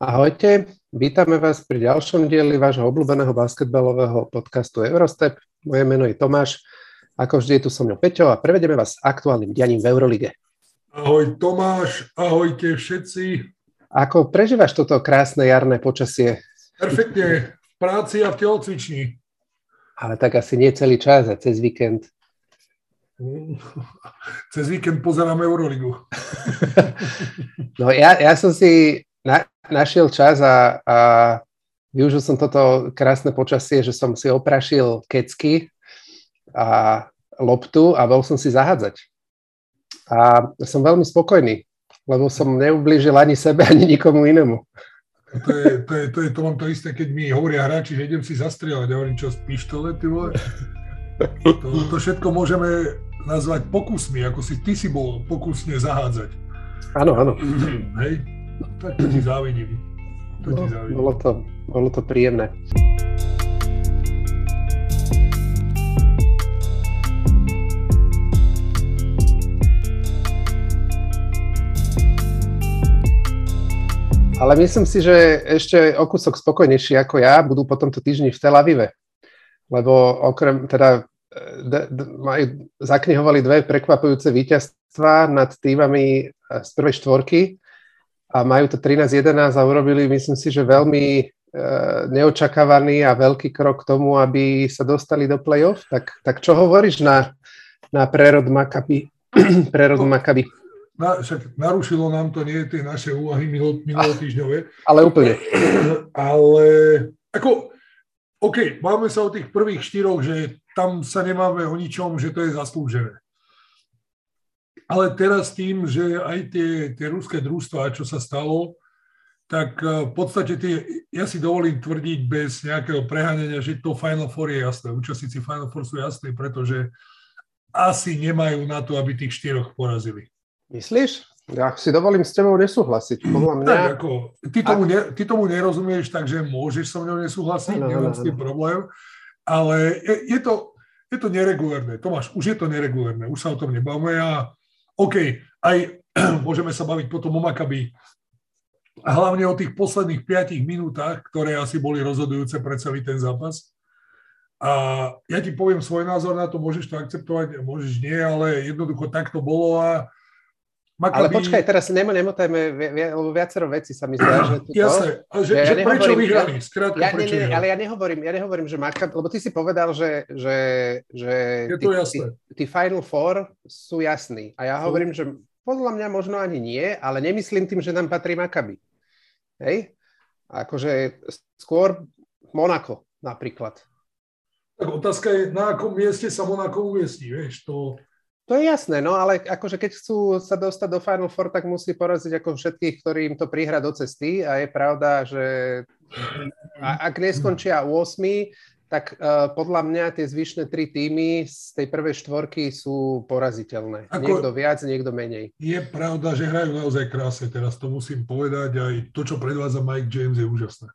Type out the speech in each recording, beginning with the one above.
Ahojte, vítame vás pri ďalšom dieli vášho obľúbeného basketbalového podcastu Eurostep. Moje meno je Tomáš, ako vždy je tu so mnou Peťo a prevedeme vás aktuálnym dianím v Eurolige. Ahoj Tomáš, ahojte všetci. Ako prežívaš toto krásne jarné počasie? Perfektne, v práci a v telocvični. Ale tak asi nie celý čas a cez víkend. Cez víkend pozerám Euroligu. No ja, ja som si na, našiel čas a, a využil som toto krásne počasie, že som si oprašil kecky a loptu a bol som si zahádzať. A som veľmi spokojný, lebo som neublížil ani sebe, ani nikomu inému. To je, to, je, to, je, to mám to isté, keď mi hovoria hráči, že idem si zastrieľať. Ja hovorím, čo z pištole, ty vole? To, to všetko môžeme nazvať pokusmi, ako si ty si bol pokusne zahádzať. Áno, áno. Hej? Tak to ti závidím. To no, ti závidím. Bolo, to, bolo to príjemné. Ale myslím si, že ešte o kúsok spokojnejší ako ja budú po tomto týždni v Tel Avive. Lebo okrem, teda d, d, majú, zaknihovali dve prekvapujúce víťazstva nad týmami z prvej štvorky a majú to 13-11 a urobili, myslím si, že veľmi e, neočakávaný a veľký krok k tomu, aby sa dostali do play-off. Tak, tak čo hovoríš na, na prerod Maccabi? prerod no, Maccabi? Na, však narušilo nám to nie tie naše úvahy minul, minulotýždňové. Ale úplne. Ale ako, OK, máme sa o tých prvých štyroch, že tam sa nemáme o ničom, že to je zaslúžené. Ale teraz tým, že aj tie, tie ruské družstva, čo sa stalo, tak e, v podstate tie, ja si dovolím tvrdiť bez nejakého preháňania, že to Final Four je jasné. Účastníci Final Four sú jasní, pretože asi nemajú na to, aby tých štyroch porazili. Myslíš? Ja si dovolím s tebou nesúhlasiť. Podľa mňa... Tak ako, ty tomu, ne, ty tomu nerozumieš, takže môžeš so mnou nesúhlasiť, no, nemám no, s tým no. problém. Ale je, je, to, je to neregulárne. Tomáš, už je to neregulárne, už sa o tom nebavme a OK, aj môžeme sa baviť potom o Makabi hlavne o tých posledných 5 minútach, ktoré asi boli rozhodujúce pre celý ten zápas. A ja ti poviem svoj názor na to, môžeš to akceptovať, môžeš nie, ale jednoducho tak to bolo a Makabi... Ale počkaj, teraz nemo, nemotajme, lebo viacero vecí sa mi zdá, že... To, Jasné, že, že, ja že prečo vyhrali, skrátka ja, prečo nie, nie, Ale ja nehovorím, ja nehovorím, že Makabi, lebo ty si povedal, že, že, že tí. Tí, tí Final Four sú jasní. A ja sú. hovorím, že podľa mňa možno ani nie, ale nemyslím tým, že nám patrí Makabi. Hej? Akože skôr Monako napríklad. Tak otázka je, na akom mieste sa Monako umiestní, vieš, to... To je jasné, no ale akože keď chcú sa dostať do Final Four, tak musí poraziť ako všetkých, ktorým to prihra do cesty a je pravda, že ak neskončia 8, tak uh, podľa mňa tie zvyšné tri týmy z tej prvej štvorky sú poraziteľné. Ako niekto viac, niekto menej. Je pravda, že hrajú naozaj krásne, teraz to musím povedať, aj to, čo predvádza Mike James je úžasné.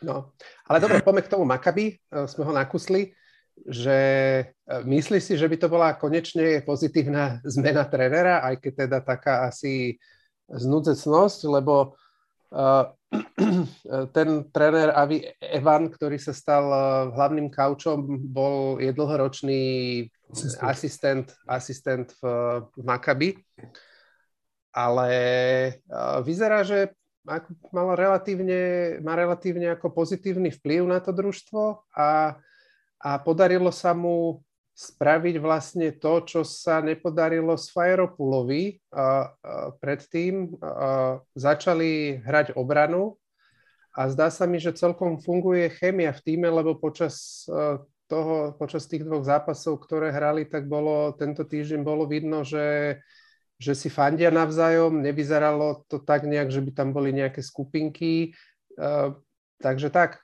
No, ale dobre, poďme k tomu Maccabi, uh, sme ho nakusli že e, myslíš si, že by to bola konečne pozitívna zmena trénera, aj keď teda taká asi znudzecnosť, lebo uh, ten tréner Avi Evan, ktorý sa stal uh, hlavným kaučom, bol, je dlhoročný asistent, asistent, v, v Maccabi. Ale uh, vyzerá, že mal relatívne, má relatívne ako pozitívny vplyv na to družstvo a a podarilo sa mu spraviť vlastne to, čo sa nepodarilo s Fajeropulovi. Predtým začali hrať obranu a zdá sa mi, že celkom funguje chemia v týme, lebo počas toho, počas tých dvoch zápasov, ktoré hrali, tak bolo, tento týždeň bolo vidno, že, že si fandia navzájom, nevyzeralo to tak nejak, že by tam boli nejaké skupinky, takže tak,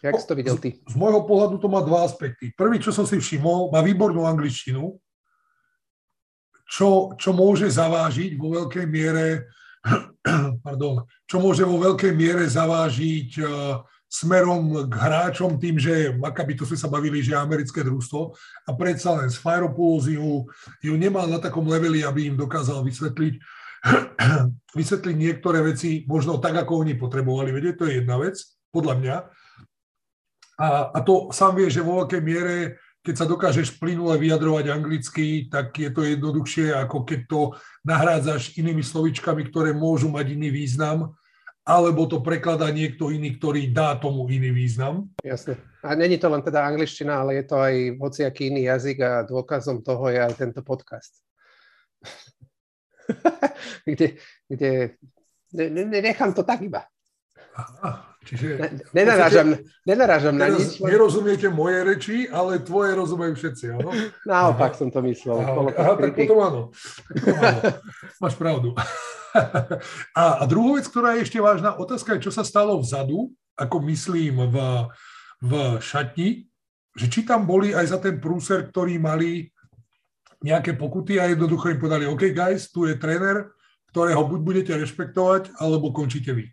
Jak si to videl ty? Z, z môjho pohľadu to má dva aspekty. Prvý, čo som si všimol, má výbornú angličtinu, čo, čo môže zavážiť vo veľkej miere, pardon, čo môže vo veľkej miere zavážiť uh, smerom k hráčom tým, že Maccabi, to sme sa bavili, že je americké družstvo a predsa len z Firopoulos ju, ju nemal na takom leveli, aby im dokázal vysvetliť, vysvetliť niektoré veci možno tak, ako oni potrebovali vedieť, to je jedna vec, podľa mňa. A, a to sám vie, že vo veľkej miere, keď sa dokážeš plynule vyjadrovať anglicky, tak je to jednoduchšie, ako keď to nahrádzaš inými slovičkami, ktoré môžu mať iný význam, alebo to prekladá niekto iný, ktorý dá tomu iný význam. Jasne. A není to len teda angličtina, ale je to aj hociaký iný jazyk a dôkazom toho je aj tento podcast. kde, kde ne, ne, nechám to tak iba. Aha, čiže... Ne, nenarážam, nenarážam na nič. Nerozumiete moje reči, ale tvoje rozumejú všetci, áno? Naopak aha. som to myslel. Aha, aha tak potom áno. áno. Máš pravdu. A, a druhá vec, ktorá je ešte vážna, otázka je, čo sa stalo vzadu, ako myslím v, v šatni, že či tam boli aj za ten prúser, ktorý mali nejaké pokuty a jednoducho im povedali, OK guys, tu je tréner, ktorého buď budete rešpektovať, alebo končíte vy.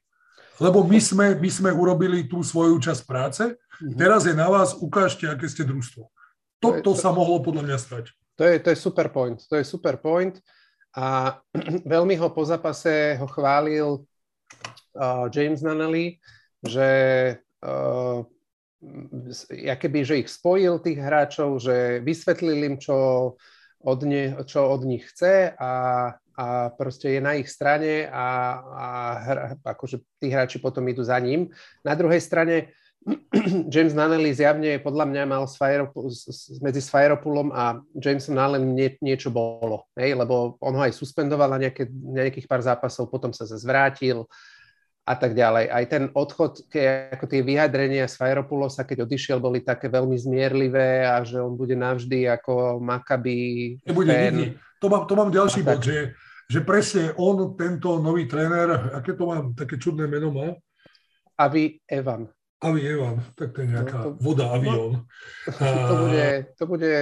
Lebo my sme, my sme urobili tú svoju časť práce, mm-hmm. teraz je na vás, ukážte, aké ste družstvo. Toto to, sa mohlo podľa mňa stať. To je, to je super point. To je super point. A veľmi ho po zápase ho chválil uh, James Nunnally, že uh, keby, že ich spojil tých hráčov, že vysvetlil im, čo od, ne, čo od nich chce a, a proste je na ich strane a, a hra, akože tí hráči potom idú za ním. Na druhej strane James Nunnally zjavne podľa mňa mal s medzi Sfiropulom a Jamesom Nallen nie, niečo bolo, hej, lebo on ho aj suspendoval na, nejaké, na nejakých pár zápasov, potom sa zase vrátil a tak ďalej. Aj ten odchod, ke, ako tie vyjadrenia z Fajropulosa, keď odišiel, boli také veľmi zmierlivé a že on bude navždy ako Maccabi Nebude nikdy. To mám, to mám ďalší bod, že, že presne on, tento nový tréner, aké to mám, také čudné meno má? Avi Evan. Avi Evan, tak to je nejaká no, to, voda avión. No, to, bude, to bude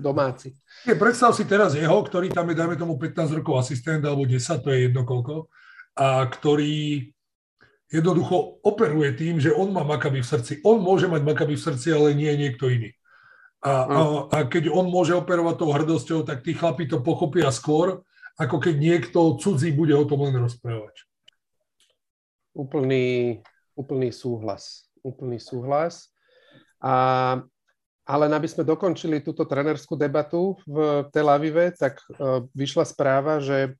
domáci. Je, predstav si teraz jeho, ktorý tam je, dajme tomu 15 rokov asistent, alebo 10, to je jedno koľko, a ktorý jednoducho operuje tým, že on má Makaby v srdci. On môže mať Makaby v srdci, ale nie niekto iný. A, a, a keď on môže operovať tou hrdosťou, tak tí chlapí to pochopia skôr, ako keď niekto cudzí bude o tom len rozprávať. Úplný, úplný súhlas. Úplný súhlas. A, ale aby sme dokončili túto trenerskú debatu v Tel Avive, tak uh, vyšla správa, že,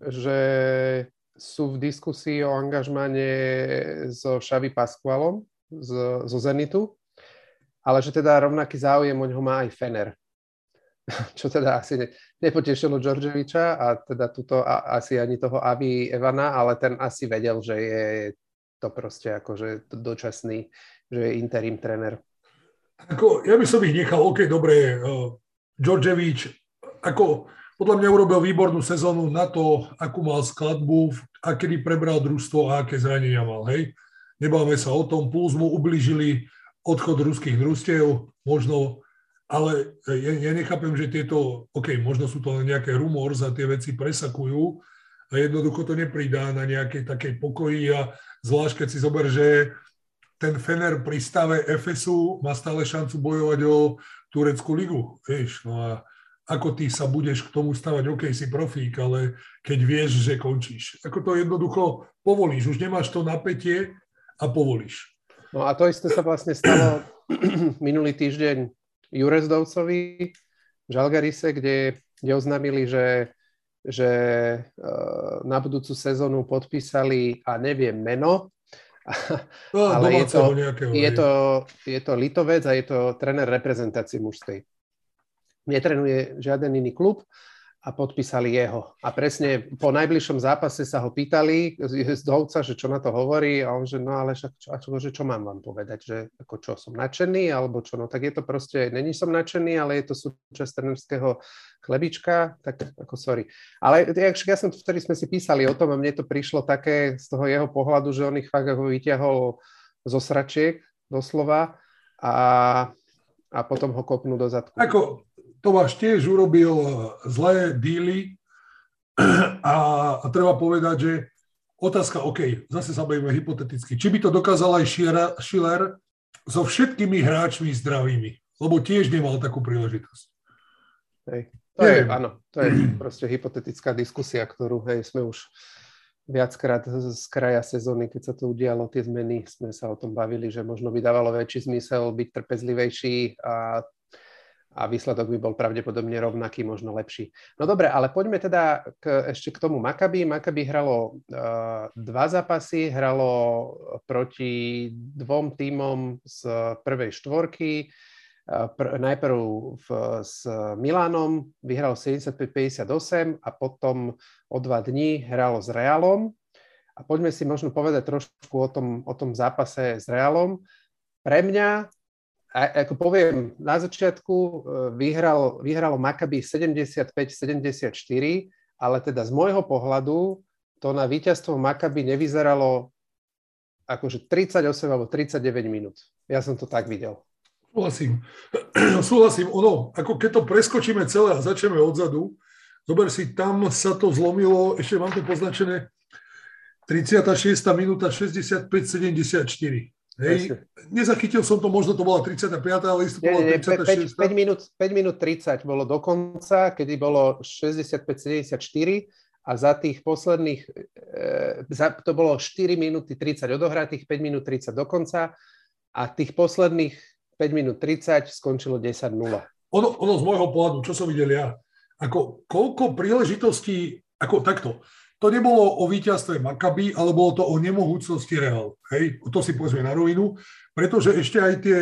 že sú v diskusii o angažmane so Šavi Pasqualom zo Zenitu, ale že teda rovnaký záujem o ňo má aj Fener. Čo teda asi ne, nepotešilo Đorđeviča a teda tuto a, asi ani toho Avi Evana, ale ten asi vedel, že je to proste akože dočasný, že je interim tréner. Ako, ja by som ich nechal, OK, dobre, uh, Đorđevič, ako podľa mňa urobil výbornú sezónu na to, akú mal skladbu a kedy prebral družstvo a aké zranenia mal. Hej. Nebáme sa o tom, plus mu ubližili odchod ruských družstiev, možno, ale ja, ja nechápem, že tieto, OK, možno sú to len nejaké rumor, za tie veci presakujú a jednoducho to nepridá na nejakej takej pokoji a zvlášť keď si zober, že ten Fener pri stave FSU má stále šancu bojovať o Tureckú ligu, vieš, no a ako ty sa budeš k tomu stavať, OK, si profík, ale keď vieš, že končíš. Ako to jednoducho povolíš, už nemáš to napätie a povolíš. No a to isté sa vlastne stalo minulý týždeň Jurezdovcovi v Žalgarise, kde, kde oznámili, že, že e, na budúcu sezónu podpísali, a neviem meno, no, ale je to, nejakého, je, to, je to Litovec a je to tréner reprezentácie mužskej. Netrenuje žiaden iný klub a podpísali jeho. A presne po najbližšom zápase sa ho pýtali z Dovca, že čo na to hovorí a on, že no ale však čo, čo, že čo mám vám povedať, že ako čo, som nadšený alebo čo, no tak je to proste, není som nadšený, ale je to súčasť trenerského chlebička, tak ako sorry. Ale ja som, vtedy sme si písali o tom a mne to prišlo také z toho jeho pohľadu, že on ich fakt ako vyťahol zo sračiek, doslova, a, a potom ho kopnú do zadku. Ako, Tomáš tiež urobil zlé díly a, a treba povedať, že otázka, OK, zase sa bavíme hypoteticky, či by to dokázal aj Schiller so všetkými hráčmi zdravými, lebo tiež nemal takú príležitosť. Hej. To je, áno, to je proste hypotetická diskusia, ktorú hej, sme už viackrát z kraja sezóny, keď sa to udialo, tie zmeny, sme sa o tom bavili, že možno by dávalo väčší zmysel byť trpezlivejší a, a výsledok by bol pravdepodobne rovnaký, možno lepší. No dobre, ale poďme teda k, ešte k tomu Makabi. Makabi hralo uh, dva zápasy, hralo proti dvom tímom z prvej štvorky, pr- najprv v, s Milánom vyhral 75-58 a potom o dva dní hralo s Realom. A poďme si možno povedať trošku o tom, o tom zápase s Realom. Pre mňa, ako poviem, na začiatku e, vyhral, vyhralo Maccabi 75-74, ale teda z môjho pohľadu to na víťazstvo Maccabi nevyzeralo akože 38 alebo 39 minút. Ja som to tak videl. Súhlasím. Súhlasím. Ono, ako keď to preskočíme celé a začneme odzadu, zober si, tam sa to zlomilo, ešte mám to poznačené, 36. minúta 65-74. Hej, nezachytil som to, možno to bola 35. ale isto to bola 36. 5, 5, minút, 5 minút 30 bolo do konca, kedy bolo 65-74 a za tých posledných, e, za, to bolo 4 minúty 30 odohratých, 5 minút 30 do konca a tých posledných 5 minút 30, skončilo 10-0. Ono, ono z môjho pohľadu, čo som videl ja, ako koľko príležitostí, ako takto, to nebolo o víťazstve Maccabi, ale bolo to o nemohúcnosti Real. Hej, to si povedzme na rovinu, pretože ešte aj tie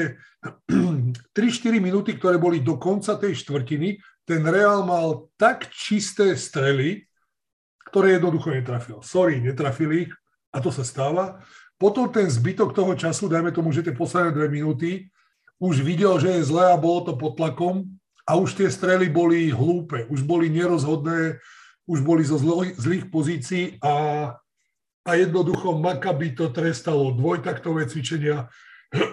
3-4 minúty, ktoré boli do konca tej štvrtiny, ten Real mal tak čisté strely, ktoré jednoducho netrafil. Sorry, netrafili ich a to sa stáva. Potom ten zbytok toho času, dajme tomu, že tie posledné dve minúty, už videl, že je zle a bolo to pod tlakom a už tie strely boli hlúpe, už boli nerozhodné, už boli zo zlých pozícií a, a jednoducho Makabi to trestalo dvojtaktové cvičenia.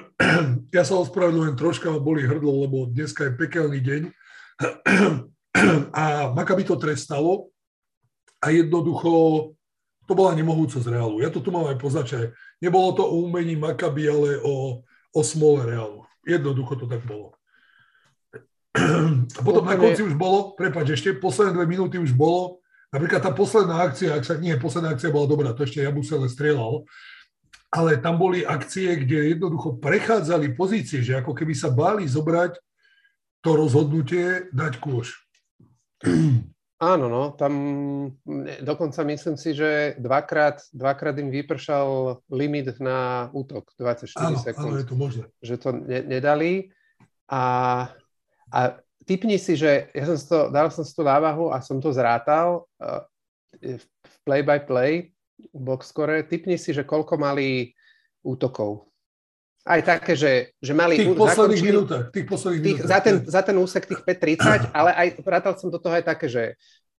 Ja sa ospravedlňujem troška, boli hrdlo, lebo dneska je pekelný deň. A Makabi to trestalo a jednoducho to bola nemohúcosť Realu. Ja to tu mám aj poznačené. Nebolo to o umení Makabi, ale o, o smole Realu. Jednoducho to tak bolo. A potom na konci už bolo, prepáč, ešte posledné dve minúty už bolo, napríklad tá posledná akcia, ak sa nie, posledná akcia bola dobrá, to ešte Jabusele strieľal, ale tam boli akcie, kde jednoducho prechádzali pozície, že ako keby sa báli zobrať to rozhodnutie, dať kôž. Áno, no, tam dokonca myslím si, že dvakrát, dvakrát im vypršal limit na útok, 24 áno, sekúnd. Áno, je to možné. Že to ne, nedali. A, a typni si, že ja som to, dal som si to návahu a som to zrátal uh, v play-by-play boxscore. Typni si, že koľko mali útokov aj také, že, že mali... Tých posledných minútach. Tých posledných tých, minútach. Za, ten, za ten úsek tých 5.30, ale aj vrátal som do toho aj také, že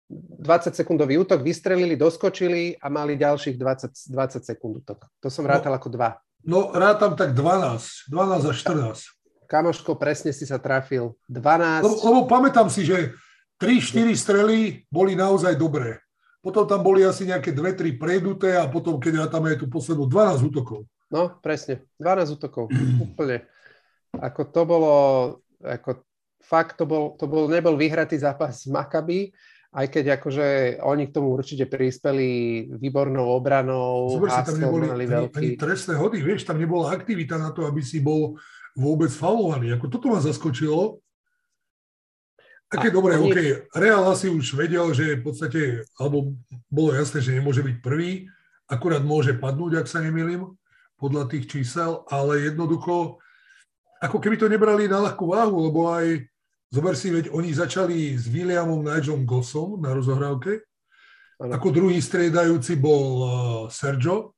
20 sekundový útok, vystrelili, doskočili a mali ďalších 20, 20 sekúnd útok. To som rátal no, ako dva. No, rátam tak 12, 12 a 14. Kamoško, presne si sa trafil. 12. Lebo, lebo pamätám si, že 3-4 strely boli naozaj dobré. Potom tam boli asi nejaké 2-3 preduté a potom, keď ja tam je tu poslednú 12 útokov. No, presne. 12 útokov. Úplne. Ako to bolo, ako fakt to bol, to bol, nebol vyhratý zápas z Maccabi, aj keď akože oni k tomu určite prispeli výbornou obranou. Zober si, tam neboli ani, ani trestné hody, vieš, tam nebola aktivita na to, aby si bol vôbec faulovaný. Ako toto ma zaskočilo. Také dobré, oni... OK, Real asi už vedel, že v podstate, alebo bolo jasné, že nemôže byť prvý, akurát môže padnúť, ak sa nemýlim podľa tých čísel, ale jednoducho, ako keby to nebrali na ľahkú váhu, lebo aj, zober si, veď oni začali s Williamom Nigelom Gossom na rozohrávke, ako druhý striedajúci bol uh, Sergio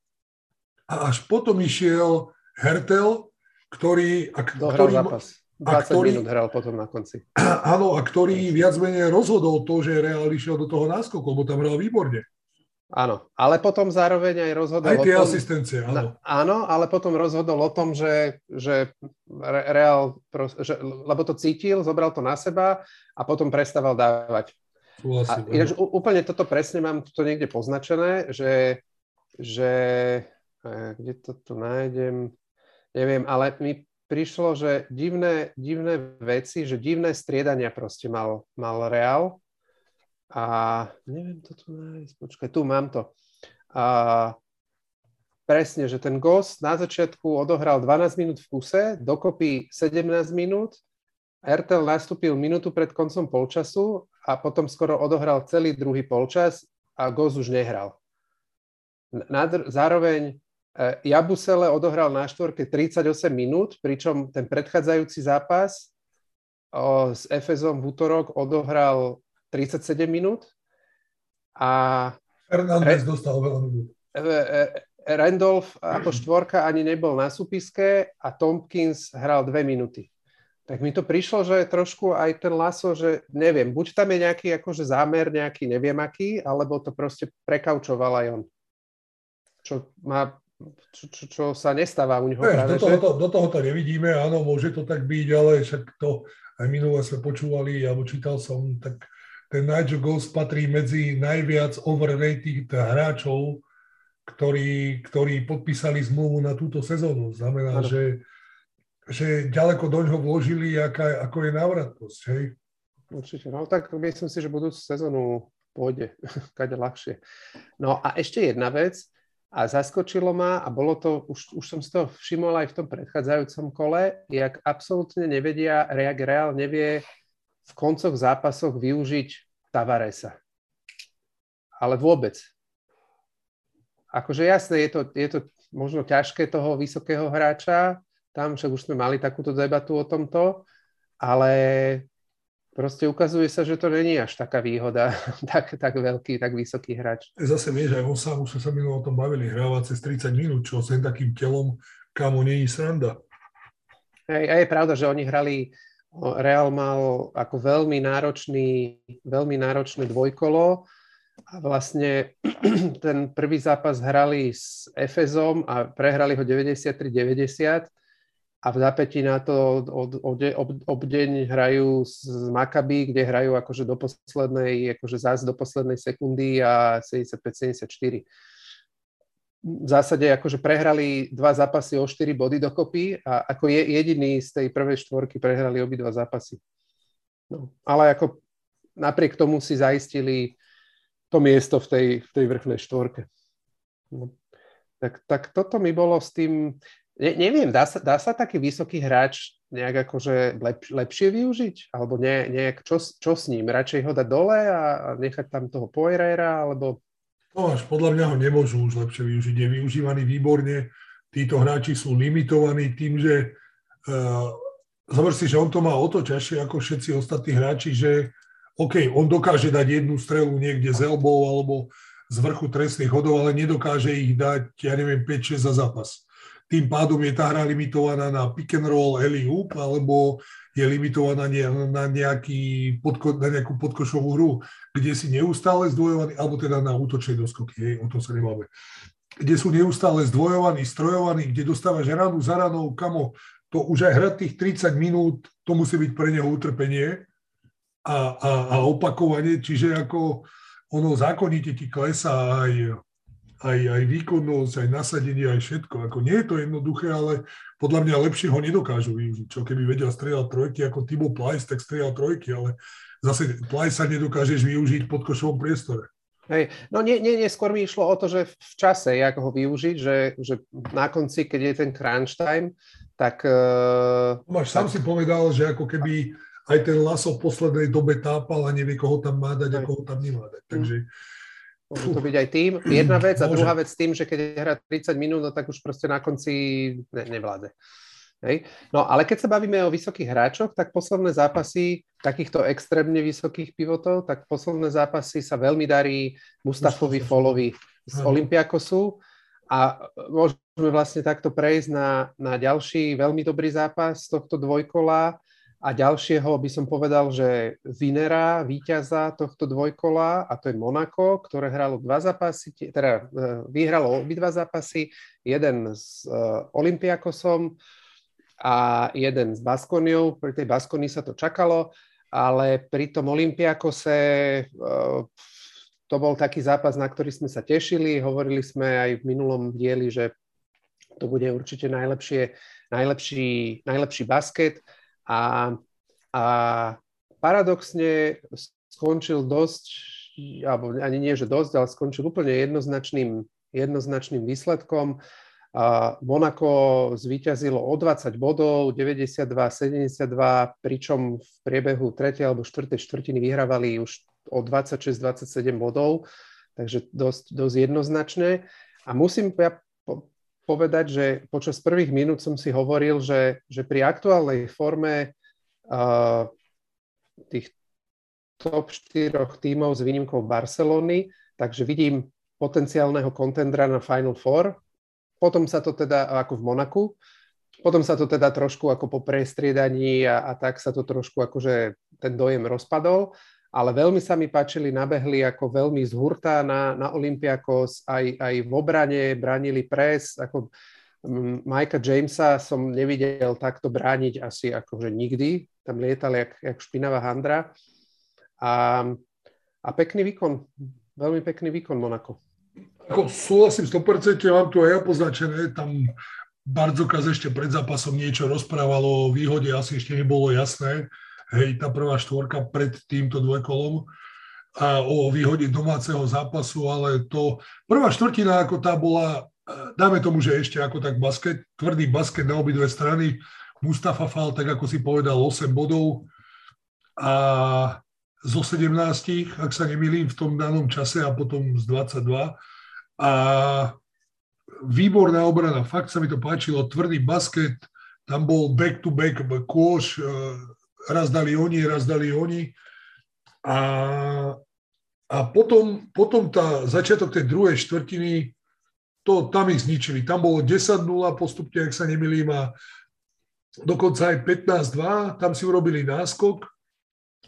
a až potom išiel Hertel, ktorý... A, ktorý, zápas. 20 a ktorý, minút hral potom na konci. Áno, a ktorý viac menej rozhodol to, že Real išiel do toho náskoku, lebo tam hral výborne. Áno, ale potom zároveň aj rozhodol aj tie o tom, asistencie, áno. áno, ale potom rozhodol o tom, že, že Real, že, lebo to cítil, zobral to na seba a potom prestával dávať. Súhlasím, a ináč, úplne toto presne mám to niekde poznačené, že, že kde to tu nájdem, neviem, ale mi prišlo, že divné, divné veci, že divné striedania proste mal, mal Real. A neviem to tu nájsť, počkaj, tu mám to. A presne, že ten Ghost na začiatku odohral 12 minút v kuse, dokopy 17 minút, RTL nastúpil minútu pred koncom polčasu a potom skoro odohral celý druhý polčas a Ghost už nehral. Zároveň e, Jabusele odohral na štvorke 38 minút, pričom ten predchádzajúci zápas s Efezom v útorok odohral 37 minút a Fernández dostal veľa minút. E, e, Randolph ako štvorka ani nebol na súpiske a Tompkins hral dve minúty. Tak mi to prišlo, že trošku aj ten Laso, že neviem, buď tam je nejaký akože zámer, nejaký neviem aký, alebo to proste prekaučoval aj on. Čo má čo, čo, čo sa nestáva u neho Veš, práve, do, toho, to, do toho to nevidíme, áno, môže to tak byť, ale však to aj minule sme počúvali, alebo čítal som, tak ten Nigel Ghost patrí medzi najviac overrated hráčov ktorí, ktorí podpísali zmluvu na túto sezónu. Znamená, že, že ďaleko do ňoho vložili, aká, ako je návratnosť. Hej? Určite. No tak myslím si, že budúcu sezónu pôjde kade ľahšie. No a ešte jedna vec, a zaskočilo ma, a bolo to, už, už som si to všimol aj v tom predchádzajúcom kole, jak absolútne nevedia, Reak Real nevie v koncoch zápasoch využiť Tavaresa. Ale vôbec akože jasné, je to, je to možno ťažké toho vysokého hráča, tam však už sme mali takúto debatu o tomto, ale proste ukazuje sa, že to není až taká výhoda, tak, tak veľký, tak vysoký hráč. Zase vieš, aj on sám, už sme sa minulo o tom bavili, hráva cez 30 minút, čo s takým telom, kamo není sranda. Hej, a je pravda, že oni hrali, Real mal ako veľmi náročný, veľmi náročné dvojkolo, a vlastne ten prvý zápas hrali s Efezom a prehrali ho 93-90 a v zápätí na to od, od, od deň hrajú s Maccabi, kde hrajú akože do poslednej, akože zás do poslednej sekundy a 75-74. V zásade akože prehrali dva zápasy o 4 body dokopy a ako je, jediný z tej prvej štvorky prehrali obidva zápasy. No, ale ako napriek tomu si zaistili to miesto v tej, v tej vrchnej štvorke. No. Tak, tak toto mi bolo s tým... Ne, neviem, dá sa, dá sa taký vysoký hráč nejak akože lep, lepšie využiť? Alebo ne, nejak, čo, čo s ním? Radšej ho dať dole a, a nechať tam toho Poirera? Alebo... No až podľa mňa ho nemôžu už lepšie využiť. Je využívaný výborne. Títo hráči sú limitovaní tým, že uh, zober si, že on to má o to ťažšie ako všetci ostatní hráči, že OK, on dokáže dať jednu strelu niekde z elbou alebo z vrchu trestných hodov, ale nedokáže ich dať, ja neviem, 5-6 za zápas. Tým pádom je tá hra limitovaná na pick and roll, alley hoop, alebo je limitovaná na, nejaký podko, na nejakú podkošovú hru, kde si neustále zdvojovaný, alebo teda na útočnej doskoky, hej, o to sa nemáme. Kde sú neustále zdvojovaní, strojovaní, kde dostávaš ranu za ranou, kamo, to už aj hrať tých 30 minút, to musí byť pre neho utrpenie, a, a, a opakovanie, čiže ako ono zákonite ti klesá aj, aj, aj výkonnosť, aj nasadenie, aj všetko. Ako nie je to jednoduché, ale podľa mňa lepšie ho nedokážu využiť. Čo keby vedel strieľať trojky ako Timo Plajs, tak strieľal trojky, ale zase Plajs sa nedokážeš využiť pod košovom priestore. Hej. No nie, nie, nie, skôr mi išlo o to, že v čase, ako ho využiť, že, že na konci, keď je ten crunch time, tak... Uh, Máš, tak... sám si povedal, že ako keby aj ten Laso v poslednej dobe tápal a nevie, koho tam má dať a koho tam nemá dať. Takže... Môže to byť aj tým. Jedna vec a druhá vec tým, že keď hrá 30 minút, no tak už proste na konci ne, nevláde. Hej. No ale keď sa bavíme o vysokých hráčoch, tak posledné zápasy takýchto extrémne vysokých pivotov, tak posledné zápasy sa veľmi darí Mustafovi Folovi z Olympiakosu a môžeme vlastne takto prejsť na, na ďalší veľmi dobrý zápas tohto dvojkola a ďalšieho by som povedal, že Vinera, víťaza tohto dvojkola, a to je Monako, ktoré hralo dva zápasy, teda e, vyhralo obidva zápasy, jeden s uh, Olympiakosom a jeden s Baskoniou. Pri tej Baskonii sa to čakalo, ale pri tom Olympiakose uh, to bol taký zápas, na ktorý sme sa tešili. Hovorili sme aj v minulom dieli, že to bude určite najlepšie, najlepší, najlepší basket a, a paradoxne skončil dosť, alebo ani nie, že dosť, ale skončil úplne jednoznačným, jednoznačným výsledkom. A Monako zvíťazilo o 20 bodov, 92-72, pričom v priebehu 3. alebo 4. štvrtiny vyhrávali už o 26-27 bodov, takže dosť, dosť jednoznačné. A musím ja povedať, že počas prvých minút som si hovoril, že, že pri aktuálnej forme uh, tých top 4 tímov s výnimkou Barcelony, takže vidím potenciálneho kontendra na Final Four. Potom sa to teda, ako v Monaku, potom sa to teda trošku ako po prestriedaní a, a tak sa to trošku akože ten dojem rozpadol, ale veľmi sa mi páčili, nabehli ako veľmi z hurta na, na Olympiakos, aj, aj v obrane bránili pres, ako Majka Jamesa som nevidel takto brániť asi akože nikdy, tam lietal jak, jak špinavá handra. A, a pekný výkon, veľmi pekný výkon Monako. Ako súhlasím 100%, mám tu aj ja poznačené, tam Bardzokaz ešte pred zápasom niečo rozprávalo o výhode, asi ešte nebolo jasné. Hej, tá prvá štvorka pred týmto dvojkolom a o výhode domáceho zápasu, ale to prvá štvrtina ako tá bola, dáme tomu, že ešte ako tak basket, tvrdý basket na obidve strany, Mustafa Fal, tak ako si povedal, 8 bodov a zo 17, ak sa nemýlim, v tom danom čase a potom z 22. A výborná obrana, fakt sa mi to páčilo, tvrdý basket, tam bol back-to-back kôš, e, raz dali oni, raz dali oni. A, a potom, potom tá začiatok tej druhej štvrtiny, to tam ich zničili. Tam bolo 10-0 postupne, ak sa nemýlim, a dokonca aj 15-2, tam si urobili náskok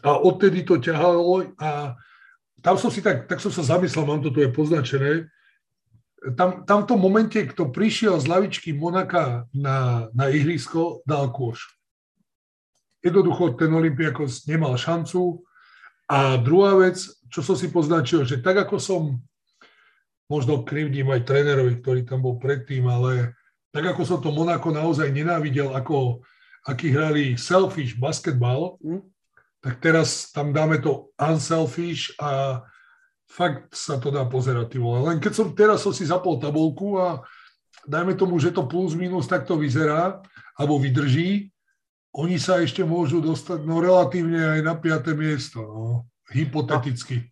a odtedy to ťahalo a tam som si tak, tak som sa zamyslel, mám to tu je poznačené, tam, tam v tom momente, kto prišiel z lavičky Monaka na, na ihrisko, dal kôš. Jednoducho ten Olympiakos nemal šancu. A druhá vec, čo som si poznačil, že tak ako som, možno krivdím aj trénerovi, ktorý tam bol predtým, ale tak ako som to Monako naozaj nenávidel, ako aký hrali selfish basketbal, mm tak teraz tam dáme to unselfish a fakt sa to dá pozerať, ty vole. Len keď som teraz som si zapol tabulku a dajme tomu, že to plus minus takto vyzerá, alebo vydrží, oni sa ešte môžu dostať no relatívne aj na 5. miesto, no, hypoteticky.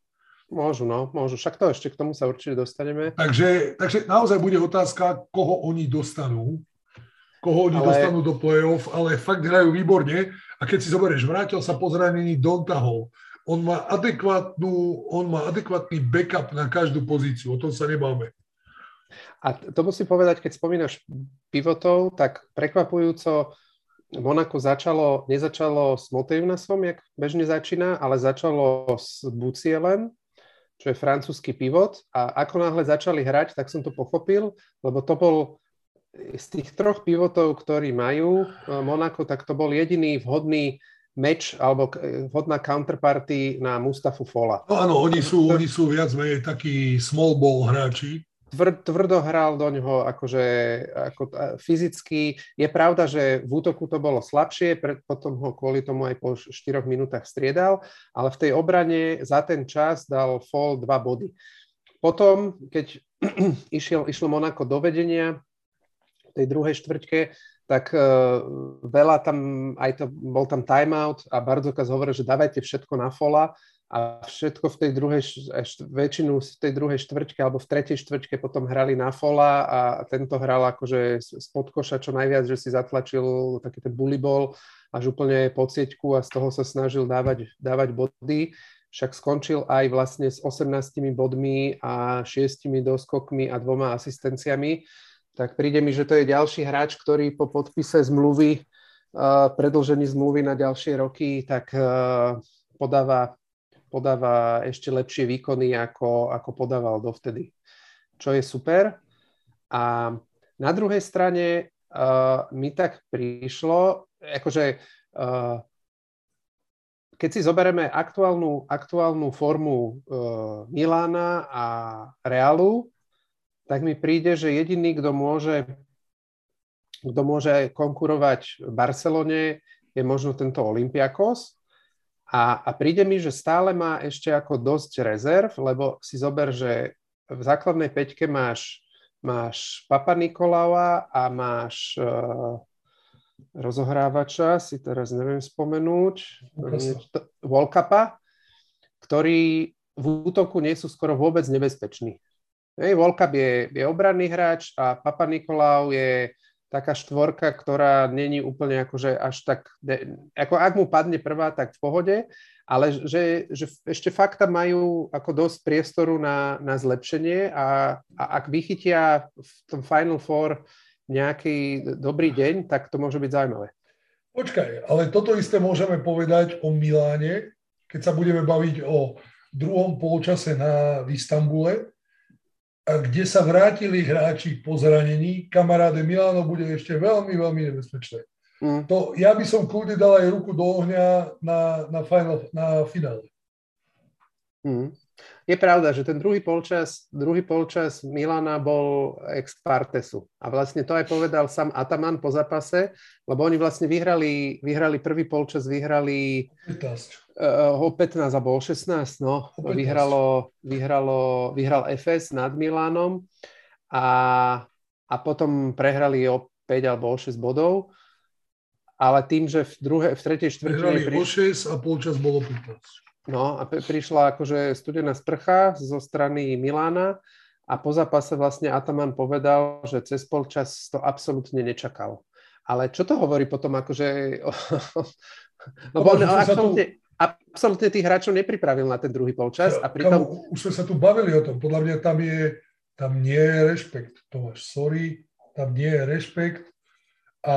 No, môžu, no, môžu. Však to ešte k tomu sa určite dostaneme. Takže, takže naozaj bude otázka, koho oni dostanú koho oni ale... dostanú do play-off, ale fakt hrajú výborne. A keď si zoberieš, vrátil sa po zranení Dontahol. On má, adekvátnu, on má adekvátny backup na každú pozíciu, o tom sa nebáme. A to musím povedať, keď spomínaš pivotov, tak prekvapujúco Monako začalo, nezačalo s Motejunasom, jak bežne začína, ale začalo s Bucielem, čo je francúzsky pivot. A ako náhle začali hrať, tak som to pochopil, lebo to bol z tých troch pivotov, ktorí majú e, Monako, tak to bol jediný vhodný meč alebo vhodná counterparty na Mustafu Fola. No áno, oni sú, oni sú viac menej takí small ball hráči. Tvr, tvrdo hral do ňoho akože, ako, fyzicky. Je pravda, že v útoku to bolo slabšie, pred, potom ho kvôli tomu aj po 4 minútach striedal, ale v tej obrane za ten čas dal Fall dva body. Potom, keď išiel, išlo Monako do vedenia, tej druhej štvrťke, tak uh, veľa tam, aj to, bol tam timeout a Bardzokaz hovoril, že dávajte všetko na fola a všetko v tej druhej, väčšinu v tej druhej štvrťke alebo v tretej štvrťke potom hrali na fola a tento hral akože spod koša čo najviac, že si zatlačil taký ten bully ball až úplne po cieťku a z toho sa snažil dávať, dávať body. Však skončil aj vlastne s 18 bodmi a 6 doskokmi a dvoma asistenciami. Tak príde mi, že to je ďalší hráč, ktorý po podpise zmluvy, uh, predlžení zmluvy na ďalšie roky, tak uh, podáva, podáva ešte lepšie výkony, ako, ako podával dovtedy. Čo je super. A na druhej strane uh, mi tak prišlo, akože uh, keď si zoberieme aktuálnu, aktuálnu formu uh, Milána a Realu, tak mi príde, že jediný, kto môže kto môže konkurovať v Barcelone, je možno tento Olympiakos. A, a príde mi, že stále má ešte ako dosť rezerv, lebo si zober, že v základnej peťke máš, máš Papa Nikolaua a máš uh, rozohrávača, si teraz neviem spomenúť, Volkapa, ktorí v útoku nie sú skoro vôbec nebezpeční. Hej, Volkap je, je obranný hráč a Papa Nikolau je taká štvorka, ktorá není úplne akože až tak, ako ak mu padne prvá, tak v pohode, ale že, že ešte fakta majú ako dosť priestoru na, na zlepšenie a, a ak vychytia v tom Final Four nejaký dobrý deň, tak to môže byť zaujímavé. Počkaj, ale toto isté môžeme povedať o Miláne, keď sa budeme baviť o druhom polčase na, v Istambule, kde sa vrátili hráči po zranení, kamaráde Milano bude ešte veľmi, veľmi nebezpečné. Mm. To, ja by som kľudne dal aj ruku do ohňa na, na, final, na finále. Mm. Je pravda, že ten druhý polčas, druhý polčas Milana bol ex partesu. A vlastne to aj povedal sám Ataman po zápase, lebo oni vlastne vyhrali, vyhrali prvý polčas, vyhrali 15. Uh, o 15 alebo o 16, no. Vyhralo, vyhralo, vyhral FS nad Milánom a, a potom prehrali o 5 alebo o 6 bodov. Ale tým, že v, druhé, v tretej štvrtine... Prehrali priš... o 6 a polčas bolo 15. No a prišla akože studená sprcha zo strany Milána a po zápase vlastne Ataman povedal, že cez polčas to absolútne nečakal. Ale čo to hovorí potom akože... Lebo on absolútne, tých hráčov nepripravil na ten druhý polčas. A pritom... Kamu, už sme sa tu bavili o tom. Podľa mňa tam je, tam nie je rešpekt. Tomáš, sorry, tam nie je rešpekt. A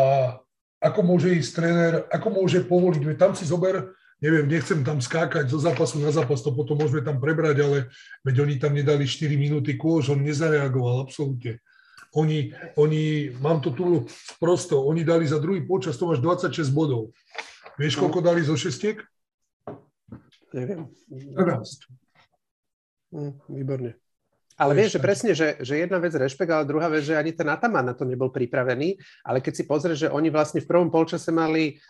ako môže ísť tréner, ako môže povoliť, tam si zober, neviem, nechcem tam skákať zo zápasu na zápas, to potom môžeme tam prebrať, ale veď oni tam nedali 4 minúty kôž, on nezareagoval, absolútne. Oni, oni, mám to tu prosto, oni dali za druhý počas, to máš 26 bodov. Vieš, koľko dali zo šestiek? Neviem. 14. Hm, výborne. Ale vieš, že presne, že, že jedna vec rešpekt, ale druhá vec, že ani ten Ataman na to nebol pripravený, ale keď si pozrieš, že oni vlastne v prvom polčase mali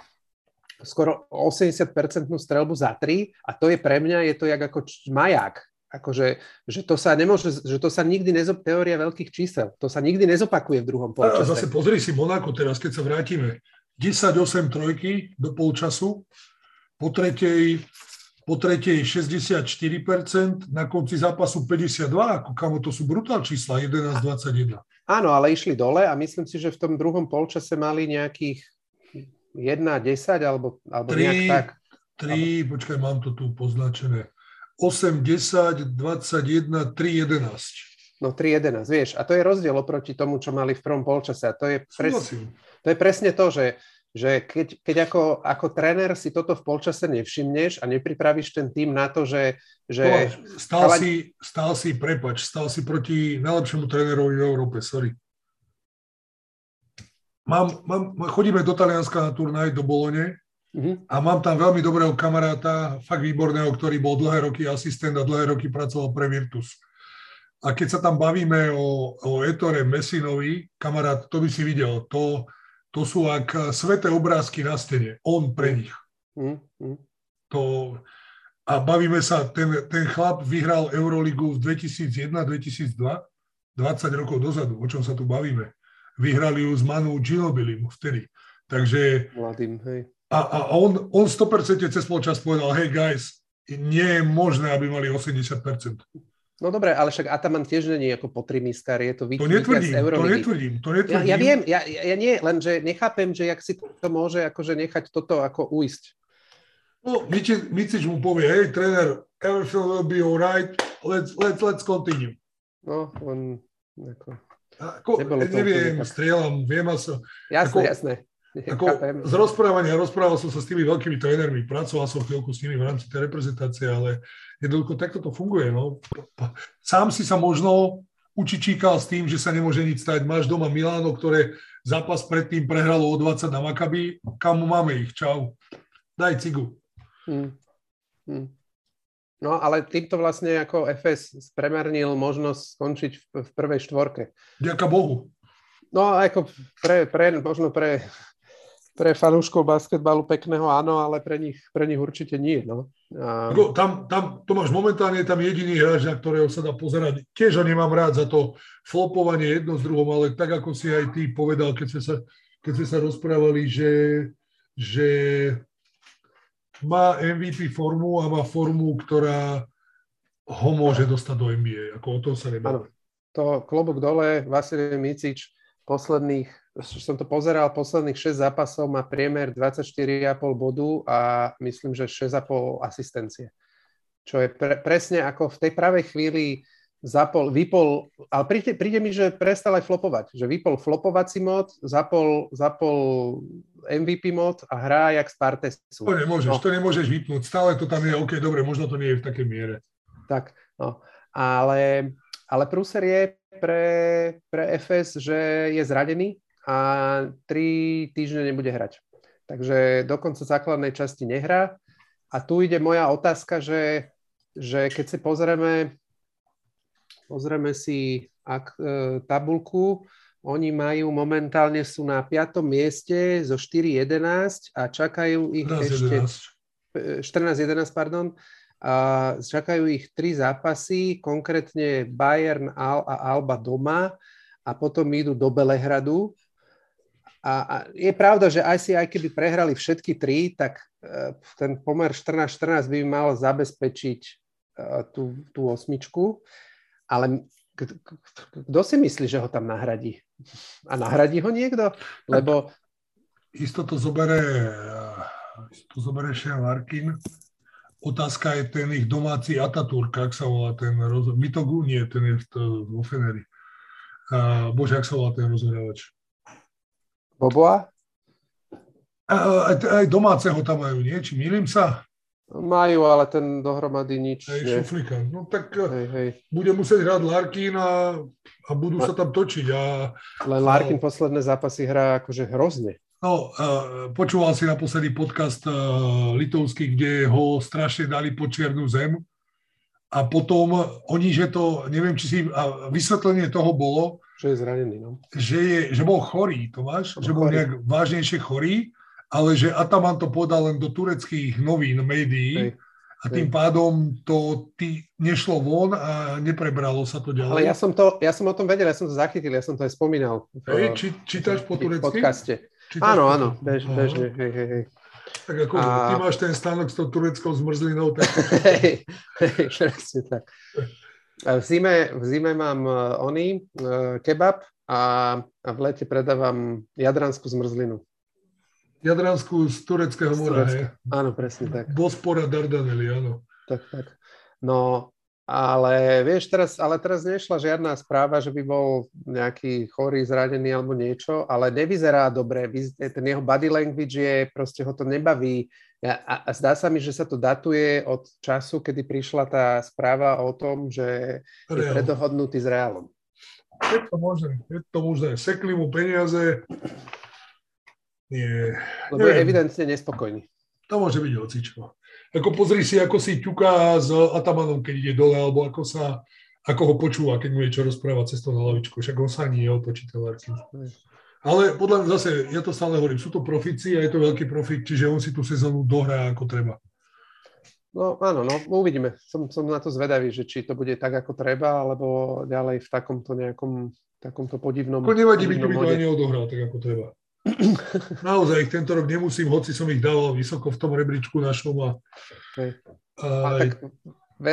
skoro 80-percentnú strelbu za 3 a to je pre mňa, je to jak ako maják. Akože, že to sa nemôže, že to sa nikdy nezop, teória veľkých čísel, to sa nikdy nezopakuje v druhom polčase. A zase pozri si Monako teraz, keď sa vrátime. 10-8 trojky do polčasu, po tretej, po tretej 64%, na konci zápasu 52, ako kamo to sú brutál čísla, 11-21. Áno, ale išli dole a myslím si, že v tom druhom polčase mali nejakých 1, 10 alebo, alebo 3, nejak tak? 3, počkaj, mám to tu poznačené. 8, 10, 21, 3, 11. No 3, 11, vieš. A to je rozdiel oproti tomu, čo mali v prvom polčase. A to je, pres, to je presne to, že, že keď, keď ako, ako tréner si toto v polčase nevšimneš a nepripravíš ten tým na to, že... že stál, si, stál si, prepač, stál si proti najlepšiemu trénerovi v Európe, sorry. Mám, mám, chodíme do Talianska na turnaj, do Bolone uh-huh. a mám tam veľmi dobrého kamaráta, fakt výborného, ktorý bol dlhé roky asistent a dlhé roky pracoval pre Virtus. A keď sa tam bavíme o, o Ettore Messinovi, kamarát, to by si videl, to, to sú ak sveté obrázky na stene, on pre nich. Uh-huh. To, a bavíme sa, ten, ten chlap vyhral Euroligu v 2001-2002, 20 rokov dozadu, o čom sa tu bavíme vyhrali ju s Manu Ginobilim vtedy. Takže... Mladým, hej. A, a on, on 100% cez polčas povedal, hej guys, nie je možné, aby mali 80%. No dobre, ale však Ataman tiež je ako potrimiskár, je to To netvrdím, to netvrdím, to netvrdím. Ja, ja viem, ja, ja nie, lenže nechápem, že jak si to môže akože nechať toto ako uísť. No, Micič mu povie, hej, tréner, everything will be alright, let's, let's, let's continue. No, on ako... Ako, neviem, tak... strieľam, viem sa... Jasné, ako, jasné. Ako z rozprávania, rozprával som sa s tými veľkými trénermi, pracoval som chvíľku s nimi v rámci tej reprezentácie, ale jednoducho takto to funguje. No. Sám si sa možno učičíkal s tým, že sa nemôže nič stať. Máš doma Miláno, ktoré zápas predtým prehralo o 20 na Makabi. Kam máme ich? Čau. Daj cigu. Hmm. Hmm. No ale týmto vlastne ako FS spremernil možnosť skončiť v, v prvej štvorke. Ďaká Bohu. No ako pre, pre, možno pre, pre fanúškov basketbalu pekného áno, ale pre nich, pre nich určite nie. No. A... Tam, tam, Tomáš, momentálne je tam jediný hráč, na ktorého sa dá pozerať. Tiež ho nemám rád za to flopovanie jedno s druhom, ale tak, ako si aj ty povedal, keď sme sa, keď sme sa rozprávali, že, že má MVP formu a má formu, ktorá ho môže dostať do NBA. Ako o tom sa. Áno, to klobok dole, Vasilij Micič posledných, som to pozeral, posledných 6 zápasov má priemer 24,5 bodu a myslím, že 6,5 asistencie. Čo je pre, presne ako v tej pravej chvíli zapol, vypol, ale príde, príde mi, že prestal aj flopovať, že vypol flopovací mod, zapol, zapol MVP mod a hrá jak Spartesu. To nemôžeš, no. to nemôžeš vypnúť, stále to tam je, OK, dobre, možno to nie je v takej miere. Tak, no, ale, ale prúser je, pre, pre FS, že je zradený a tri týždne nebude hrať. Takže do konca základnej časti nehrá. A tu ide moja otázka, že, že keď si pozrieme, pozrieme si ak, e, tabulku, oni majú momentálne sú na 5. mieste zo 4-11 a čakajú ich 14, ešte 14-11, pardon, a čakajú ich tri zápasy, konkrétne Bayern Al a Alba doma a potom idú do Belehradu. A, a je pravda, že aj si, aj keby prehrali všetky tri, tak uh, ten pomer 14-14 by mal zabezpečiť tú, tú osmičku. Ale kto si myslí, že ho tam nahradí? A nahradí ho niekto? Lebo... Isto to zobere, isto to zobere Shane Larkin Otázka je ten ich domáci Ataturk, ak sa volá ten rozhľadač. Mitogu? Nie, ten je vo Feneri. Uh, bože, ak sa volá ten rozhľadač. Boboa? Aj, aj domáceho tam majú, nie? Či milím sa? Majú, ale ten dohromady nič. Hej, šuflika. No tak hej, hej. bude musieť hrať Larkin a, a budú sa tam točiť. A, Len Larkin a... posledné zápasy hrá akože hrozne. No, uh, počúval si naposledy podcast uh, litovský, kde ho strašne dali po čiernu zem a potom oni, že to, neviem, či si, a vysvetlenie toho bolo, že je zranený, no. Že, je, že bol chorý, Tomáš, že bol nejak vážnejšie chorý, ale že Ataman to podal len do tureckých novín, médií, Hej. A tým pádom to ty nešlo von a neprebralo sa to ďalej. Ale ja som, to, ja som o tom vedel, ja som to zachytil, ja som to aj spomínal. Hej, či, čítaš po turecky? podcaste. Áno, áno, bež, bežne, hej, hej, hej. Tak ako a... ty máš ten stánok s tou tureckou zmrzlinou. Tak... hej, hej, presne tak. V zime, v zime mám uh, oný uh, kebab a, a v lete predávam jadranskú zmrzlinu. Jadranskú z tureckého mora, hej? Áno, presne tak. Bospora Dardanely, áno. Tak, tak. No, ale vieš, teraz, ale teraz nešla žiadna správa, že by bol nejaký chorý, zranený alebo niečo, ale nevyzerá dobre. Ten jeho body language je, proste ho to nebaví. A, a zdá sa mi, že sa to datuje od času, kedy prišla tá správa o tom, že Real. je predohodnutý s Reálom. Je to možné, je to možné. Sekli mu peniaze. Nie. Lebo je evidentne nespokojný. To môže byť hocičo. Ako pozri si, ako si ťuká s Atamanom, keď ide dole, alebo ako sa, ako ho počúva, keď mu niečo rozpráva cestou na lavičku. Však on sa ani neotočí ten Larkin. Ale podľa mňa zase, ja to stále hovorím, sú to profici a je to veľký profit, čiže on si tú sezónu dohrá ako treba. No áno, no uvidíme. Som, som na to zvedavý, že či to bude tak, ako treba, alebo ďalej v takomto nejakom takomto podivnom... Ako nevadí by to aj neodohral tak, ako treba. Naozaj ich tento rok nemusím, hoci som ich dal vysoko v tom rebríčku našom. A, a, a tak,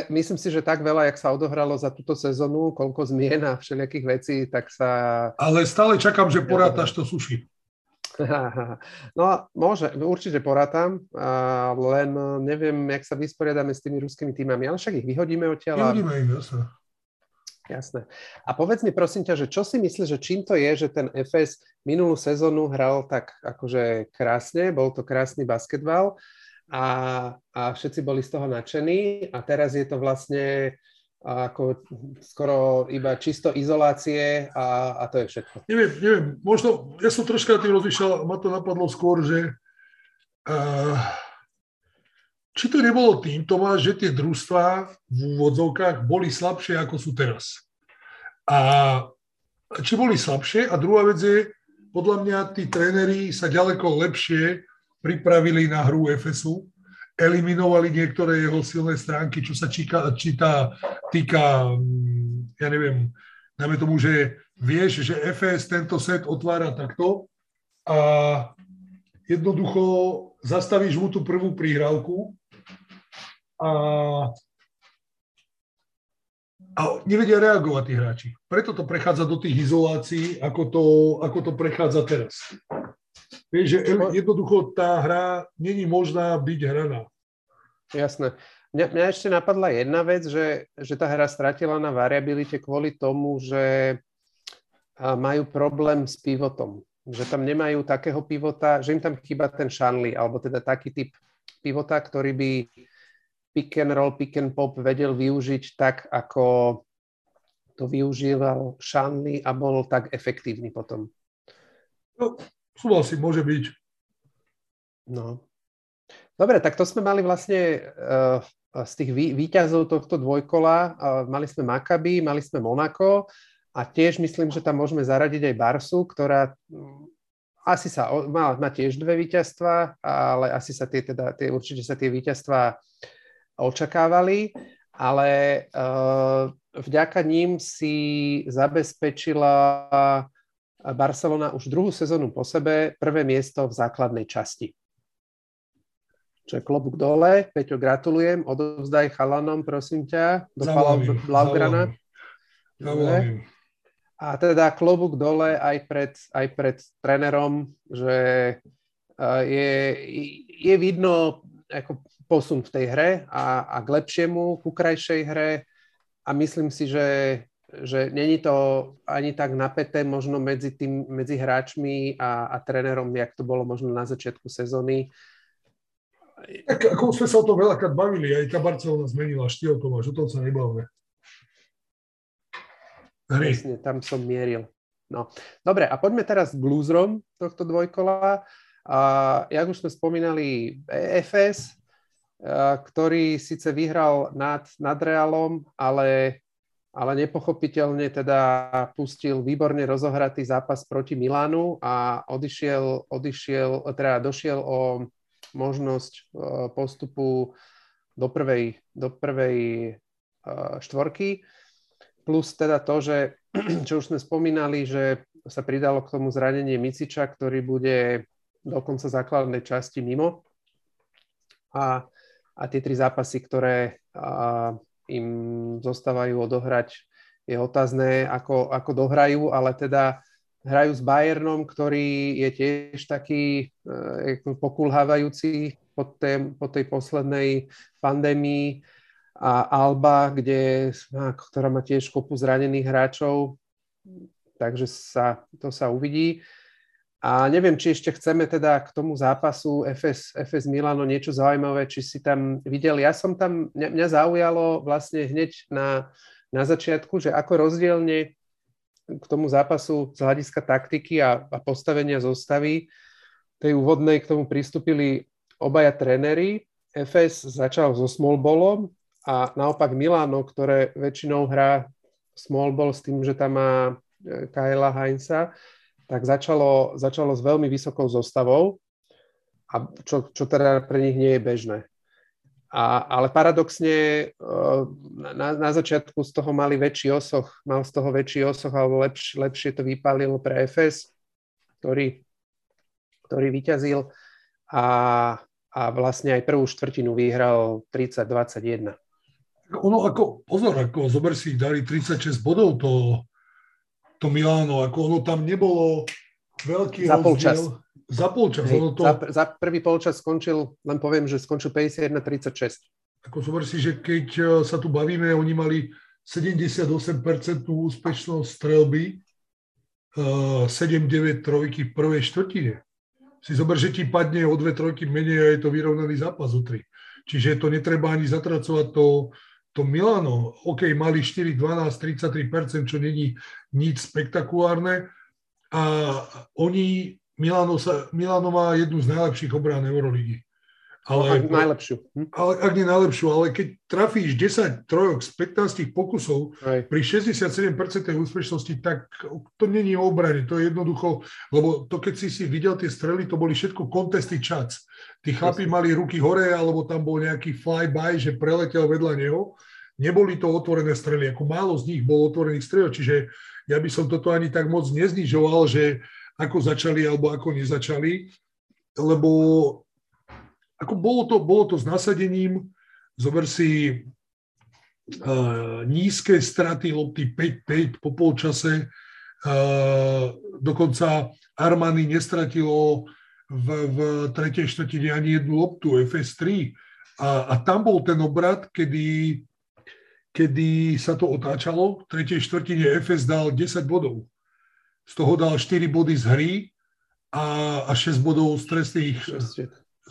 myslím si, že tak veľa, jak sa odohralo za túto sezónu, koľko zmien a všelijakých vecí, tak sa... Ale stále čakám, že porátaš to suši. No, môže, určite porátam, len neviem, jak sa vysporiadame s tými ruskými týmami, ale však ich vyhodíme odtiaľ. Vyhodíme ich, jasne. Jasné. A povedz mi prosím ťa, že čo si myslíš, že čím to je, že ten FS minulú sezónu hral tak akože krásne, bol to krásny basketbal a, a všetci boli z toho nadšení a teraz je to vlastne ako skoro iba čisto izolácie a, a to je všetko. Neviem, neviem, možno, ja som troška tým rozmýšľal, ma to napadlo skôr, že uh, či to nebolo tým, Tomáš, že tie družstvá v úvodzovkách boli slabšie, ako sú teraz. A či boli slabšie. A druhá vec je, podľa mňa tí tréneri sa ďaleko lepšie pripravili na hru FSU, eliminovali niektoré jeho silné stránky, čo sa číka, číta, týka, mm, ja neviem, najmä tomu, že vieš, že FS tento set otvára takto a jednoducho zastavíš mu tú prvú príhrávku a, a nevedia reagovať tí hráči. Preto to prechádza do tých izolácií, ako to, ako to prechádza teraz. Vieš, že jednoducho tá hra není možná byť hraná. Jasné. Mňa, mňa ešte napadla jedna vec, že, že tá hra stratila na variabilite kvôli tomu, že majú problém s pivotom. Že tam nemajú takého pivota, že im tam chýba ten Shanley, alebo teda taký typ pivota, ktorý by pick and roll, pick and pop vedel využiť tak, ako to využíval Shanley a bol tak efektívny potom. No, súhlasím, môže byť. No. Dobre, tak to sme mali vlastne uh, z tých vý, výťazov tohto dvojkola. Uh, mali sme Maccabi, mali sme Monako a tiež myslím, že tam môžeme zaradiť aj Barsu, ktorá um, asi sa, má, má tiež dve víťazstva, ale asi sa tie, teda, tie, určite sa tie víťazstva očakávali, ale uh, vďaka ním si zabezpečila Barcelona už druhú sezónu po sebe prvé miesto v základnej časti. Čo je klobúk dole. Peťo, gratulujem. Odovzdaj chalanom, prosím ťa, do Blaugrana. A teda klobúk dole aj pred, aj pred trénerom, že uh, je, je vidno ako posun v tej hre a, a k lepšiemu, ku krajšej hre a myslím si, že, že není to ani tak napäté možno medzi, tým, medzi hráčmi a, a trénerom, jak to bolo možno na začiatku sezóny. Tak ako sme sa o tom veľakrát bavili, aj tá Barcelona zmenila štýl Tomáš, o tom sa nebavme. Presne, tam som mieril. No. Dobre, a poďme teraz k blúzrom tohto dvojkola. A, jak už sme spomínali, EFS, ktorý síce vyhral nad, nad Realom, ale, ale nepochopiteľne teda pustil výborne rozohratý zápas proti Milánu a odišiel, odišiel, teda došiel o možnosť e, postupu do prvej, do prvej e, štvorky. Plus teda to, že čo už sme spomínali, že sa pridalo k tomu zranenie Miciča, ktorý bude do konca základnej časti mimo. A a tie tri zápasy, ktoré a, im zostávajú odohrať, je otázne, ako, ako dohrajú, ale teda hrajú s Bayernom, ktorý je tiež taký e, pokulhávajúci po, tej, po tej poslednej pandémii a Alba, kde, ktorá má tiež kopu zranených hráčov, takže sa, to sa uvidí. A neviem, či ešte chceme teda k tomu zápasu FS, FS Milano niečo zaujímavé, či si tam videl. Ja som tam, mňa, mňa zaujalo vlastne hneď na, na začiatku, že ako rozdielne k tomu zápasu z hľadiska taktiky a, a postavenia zostavy tej úvodnej k tomu pristúpili obaja tréneri. FS začal so small ballom a naopak Milano, ktoré väčšinou hrá small ball s tým, že tam má e, Kyla Heinza, tak začalo, začalo s veľmi vysokou zostavou, a čo, čo teda pre nich nie je bežné. A, ale paradoxne eh, na, na začiatku z toho mali väčší osoch, mal z toho väčší osoch, alebo lepš, lepšie to vypálilo pre FS, ktorý, ktorý vyťazil a, a vlastne aj prvú štvrtinu vyhral 30-21. Ono ako, pozor, ako zober si, dali 36 bodov, to, to Miláno, ako ono tam nebolo veľký za polčas. Za polčas. Hej, to... za, za prvý polčas skončil, len poviem, že skončil 51-36. Ako zober si, že keď e, sa tu bavíme, oni mali 78% úspešnosť strelby, 7-9 e, trojky v prvej štvrtine. Si zober, že ti padne o dve trojky menej a je to vyrovnaný zápas o tri. Čiže to netreba ani zatracovať to, to Milano, OK, mali 4, 12, 33%, čo není nič spektakulárne. A oni, Milano, sa, Milano má jednu z najlepších obrán Euroligy. Ale, no, najlepšiu. Hm? Ale, ak nie najlepšiu, ale keď trafíš 10 trojok z 15 pokusov Aj. pri 67% úspešnosti, tak to není o obrane, to je jednoducho, lebo to keď si si videl tie strely, to boli všetko contesty chats. Tí chlapi mali ruky hore, alebo tam bol nejaký flyby, že preletel vedľa neho. Neboli to otvorené strely, ako málo z nich bolo otvorených strelov, čiže ja by som toto ani tak moc neznižoval, že ako začali alebo ako nezačali, lebo ako bolo to, bolo to s nasadením, zober si uh, nízke straty lopty 5-5 po polčase, uh, dokonca Armani nestratilo v, v tretej štvrtine ani jednu loptu, FS3. A, a tam bol ten obrad, kedy, kedy sa to otáčalo. V tretej štvrtine FS dal 10 bodov. Z toho dal 4 body z hry a, a 6 bodov z trestných,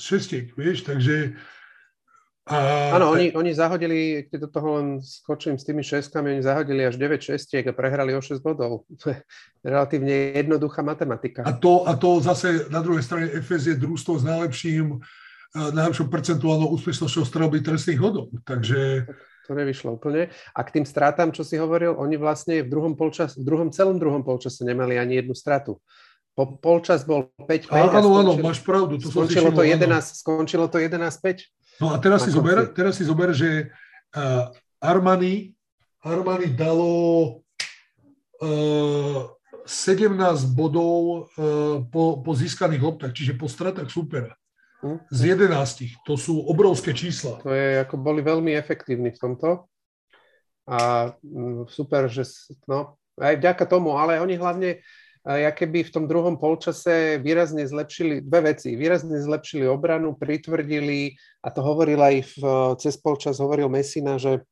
šestiek, vieš, takže... Áno, oni, oni zahodili, keď do toho len skočím s tými šestkami, oni zahodili až 9 šestiek a prehrali o 6 bodov. To je relatívne jednoduchá matematika. A to, a to zase na druhej strane FS je družstvo s najlepším, eh, najlepšou percentuálnou úspešnosťou strelby trestných hodov. Takže... To nevyšlo úplne. A k tým stratám, čo si hovoril, oni vlastne v druhom, polčas, v druhom celom druhom polčase nemali ani jednu stratu. Po, polčas bol 5-5. Áno, áno, máš pravdu. To skončilo, to 11, skončilo to 11-5. No a teraz si, zober, teraz si zober, že uh, Armani, Armani dalo uh, 17 bodov uh, po, po získaných loptách, čiže po stratách supera. Hm? Z 11. To sú obrovské čísla. To je, ako boli veľmi efektívni v tomto. A mm, super, že no, aj vďaka tomu, ale oni hlavne ja keby v tom druhom polčase výrazne zlepšili dve veci. Výrazne zlepšili obranu, pritvrdili, a to hovoril aj v, cez polčas, hovoril Mesina, že,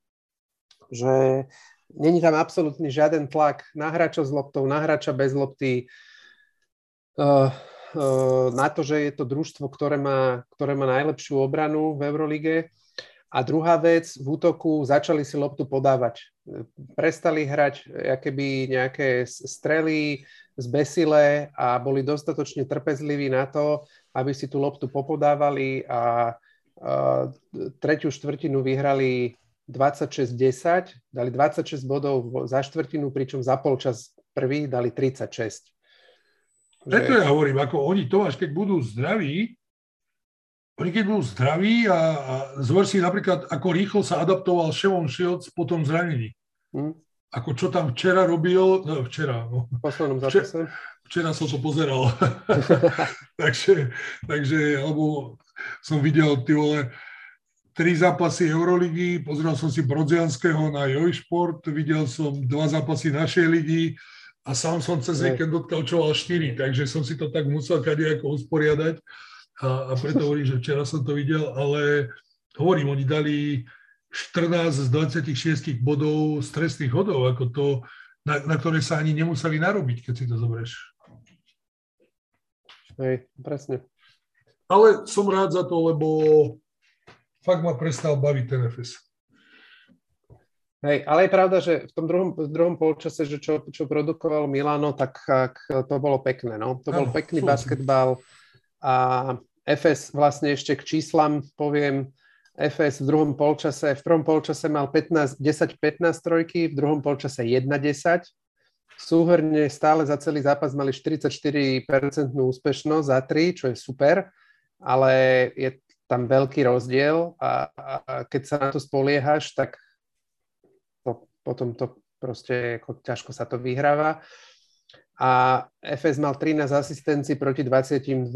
že není tam absolútny žiaden tlak na hráča s loptou, na hráča bez lopty, uh, na to, že je to družstvo, ktoré má, ktoré má najlepšiu obranu v Eurolige. A druhá vec, v útoku začali si loptu podávať. Prestali hrať keby nejaké strely, zbesile a boli dostatočne trpezliví na to, aby si tú loptu popodávali a, a tretiu štvrtinu vyhrali 26-10, dali 26 bodov za štvrtinu, pričom za polčas prvý dali 36. Preto ja hovorím, ako oni to až keď budú zdraví, oni keď budú zdraví a, a zver si napríklad, ako rýchlo sa adaptoval Ševon Shields po tom zranení. Hmm ako čo tam včera robil, no včera, no. Poslednom zápase. Včera, včera som to pozeral. takže, takže, alebo som videl, ty vole, tri zápasy Euroligy, pozrel som si Brodzianského na Jojšport, videl som dva zápasy našej ligy a sám som cez víkend odkalčoval štyri, takže som si to tak musel kade ako usporiadať a, a preto hovorím, že včera som to videl, ale hovorím, oni dali 14 z 26 bodov stresných hodov, ako to, na, na ktoré sa ani nemuseli narobiť, keď si to zoberieš. Hej, presne. Ale som rád za to, lebo fakt ma prestal baviť ten FS. Hej, ale je pravda, že v tom druhom, v druhom polčase, že čo, čo produkoval Milano, tak, to bolo pekné. No? To bol ano, pekný basketbal a FS vlastne ešte k číslam poviem, FS v druhom polčase, v prvom polčase mal 15, 10-15 trojky, v druhom polčase 1-10. Súhrne stále za celý zápas mali 44% úspešnosť za 3, čo je super, ale je tam veľký rozdiel a, a keď sa na to spoliehaš, tak to, potom to proste ako ťažko sa to vyhráva. A FS mal 13 asistencií proti 22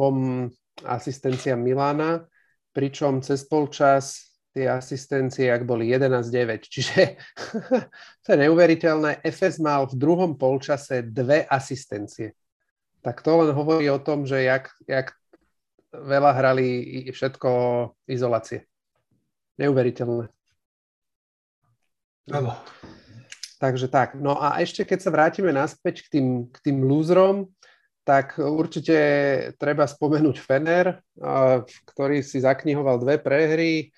asistenciám Milána pričom cez polčas tie asistencie, ak boli 11-9. Čiže to je neuveriteľné. FS mal v druhom polčase dve asistencie. Tak to len hovorí o tom, že jak, jak veľa hrali všetko izolácie. Neuveriteľné. Áno. Takže tak. No a ešte keď sa vrátime naspäť k tým, k tým lúzrom, tak určite treba spomenúť Fener, ktorý si zaknihoval dve prehry.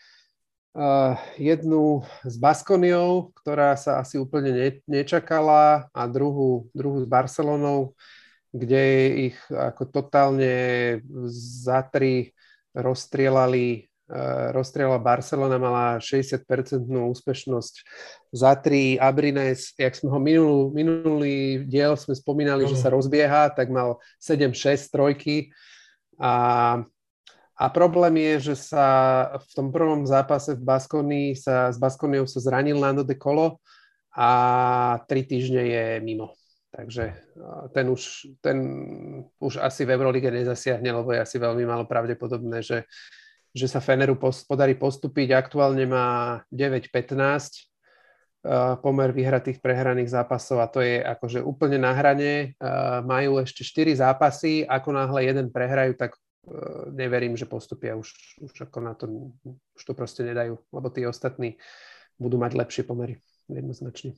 Jednu s Baskoniou, ktorá sa asi úplne nečakala a druhú, druhú s Barcelonou, kde ich ako totálne za tri rozstrielali rozstrieľala Barcelona, mala 60% úspešnosť za tri. Abrines, jak sme ho minulý, minulý diel sme spomínali, že sa rozbieha, tak mal 7-6 trojky. A, a problém je, že sa v tom prvom zápase v Baskonii sa s Baskoniou sa zranil Nando de Colo a tri týždne je mimo. Takže ten už, ten už asi v Eurolige nezasiahne, lebo je asi veľmi malo pravdepodobné, že, že sa Feneru podarí postúpiť. Aktuálne má 9-15 pomer vyhratých prehraných zápasov a to je akože úplne na hrane. Majú ešte 4 zápasy, ako náhle jeden prehrajú, tak neverím, že postupia už, už ako na to, už to proste nedajú, lebo tí ostatní budú mať lepšie pomery, jednoznačne.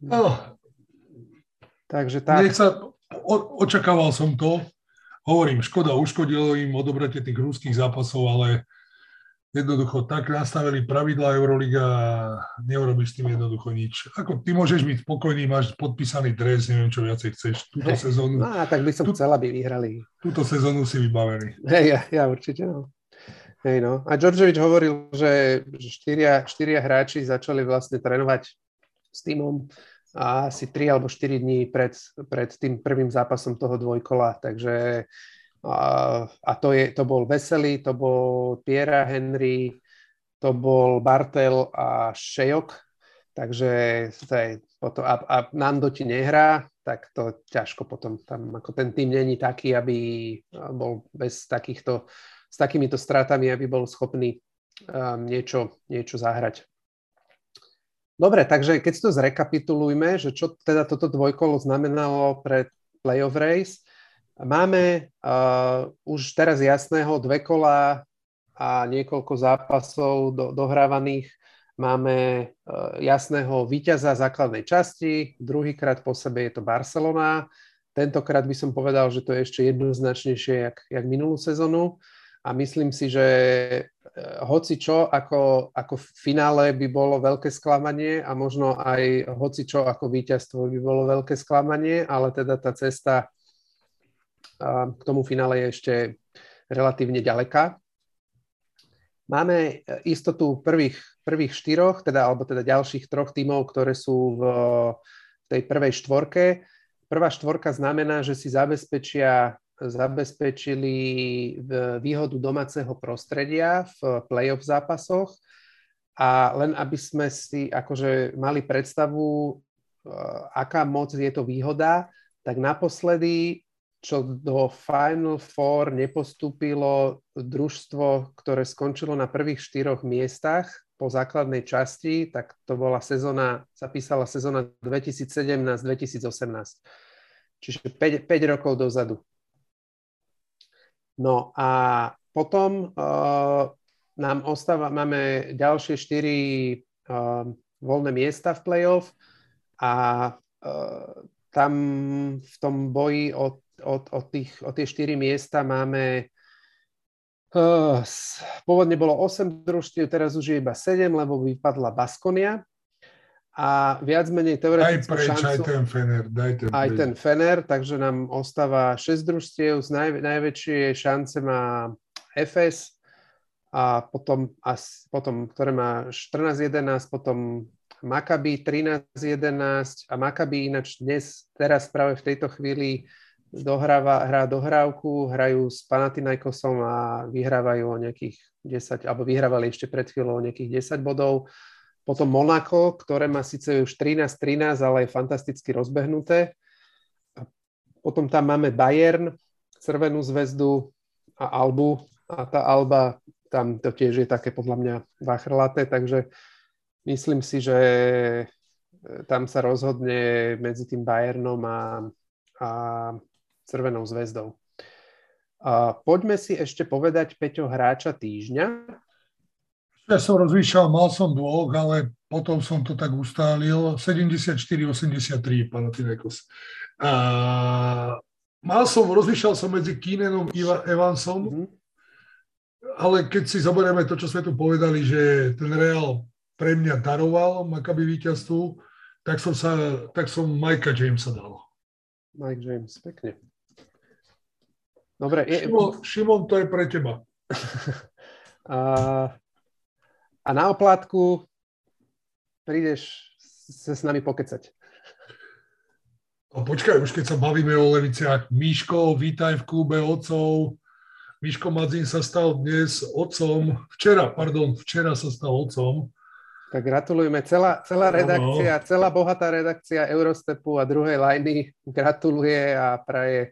No, Takže tak. Nech sa, o, očakával som to. Hovorím, škoda, uškodilo im odobratie tých ruských zápasov, ale jednoducho tak nastavili pravidla Euroliga a neurobiš s tým jednoducho nič. Ako ty môžeš byť spokojný, máš podpísaný dres, neviem čo viacej chceš. Túto hey, sezónu. No, tak by som tú, chcel, aby vyhrali. Túto sezónu si vybavený. Hej, ja, ja určite, no. Hej, no. A Đorđevič hovoril, že štyria, štyria hráči začali vlastne trénovať s týmom a asi 3 alebo 4 dní pred, pred tým prvým zápasom toho dvojkola. Takže a, a to, je, to bol Veselý, to bol Piera Henry, to bol Bartel a Šejok. Takže taj, potom, a, a Nando ti nehrá, tak to ťažko potom tam, ako ten tým není taký, aby bol bez takýchto, s takýmito stratami, aby bol schopný um, niečo, niečo zahrať. Dobre, takže keď si to zrekapitulujme, že čo teda toto dvojkolo znamenalo pre playoff race, máme uh, už teraz jasného dve kola a niekoľko zápasov do, dohrávaných. Máme uh, jasného víťaza základnej časti, druhýkrát po sebe je to Barcelona. Tentokrát by som povedal, že to je ešte jednoznačnejšie, jak, jak minulú sezónu a myslím si, že hoci čo ako, ako v finále by bolo veľké sklamanie a možno aj hoci čo ako víťazstvo by bolo veľké sklamanie, ale teda tá cesta k tomu finále je ešte relatívne ďaleká. Máme e, istotu prvých, prvých štyroch, teda, alebo teda ďalších troch tímov, ktoré sú v, v tej prvej štvorke. Prvá štvorka znamená, že si zabezpečia zabezpečili výhodu domáceho prostredia v playoff zápasoch a len aby sme si akože mali predstavu, eh, aká moc je to výhoda, tak naposledy, čo do Final Four nepostúpilo družstvo, ktoré skončilo na prvých štyroch miestach po základnej časti, tak to bola sezóna, sa písala sezóna 2017-2018. Čiže 5, 5 rokov dozadu. No a potom uh, nám ostáva, máme ďalšie štyri uh, voľné miesta v playoff a uh, tam v tom boji o, o, o, tých, o tie štyri miesta máme uh, pôvodne bolo 8 družstiev, teraz už je iba 7, lebo vypadla Baskonia a viac menej teoretickú aj preč, šancu. Aj ten Fener, daj ten Aj preč. ten Fener, takže nám ostáva 6 družstiev, z naj, najväčšie šance má FS a potom, a potom ktoré má 14-11, potom Maccabi 13-11 a Maccabi ináč dnes, teraz práve v tejto chvíli dohráva, hrá dohrávku, hrajú s Panathinaikosom a vyhrávajú o nejakých 10, alebo vyhrávali ešte pred chvíľou o nejakých 10 bodov potom Monako, ktoré má síce už 13-13, ale je fantasticky rozbehnuté. Potom tam máme Bayern, Crvenú zväzdu a Albu. A tá Alba, tam to tiež je také podľa mňa vachrlaté, takže myslím si, že e, tam sa rozhodne medzi tým Bayernom a, a Crvenou zväzdou. A poďme si ešte povedať Peťo hráča týždňa. Ja som rozmýšľal, mal som dvoch, ale potom som to tak ustálil. 74-83 Panathinaikos. A mal som, rozmýšľal som medzi Keenanom a Evansom, mm-hmm. ale keď si zoberieme to, čo sme tu povedali, že ten Real pre mňa daroval Maccabi víťazstvu, tak som, sa, tak som Mikea Jamesa dal. Mike James, pekne. Dobre. Je... Šimon, Šimon, to je pre teba. A, a na oplátku prídeš sa s nami pokecať. No počkaj, už keď sa bavíme o Leviciach. Míško, vítaj v klube otcov. Miško Madzin sa stal dnes otcom. Včera, pardon, včera sa stal otcom. Tak gratulujeme. Celá, celá redakcia, ano. celá bohatá redakcia Eurostepu a druhej lajny gratuluje a praje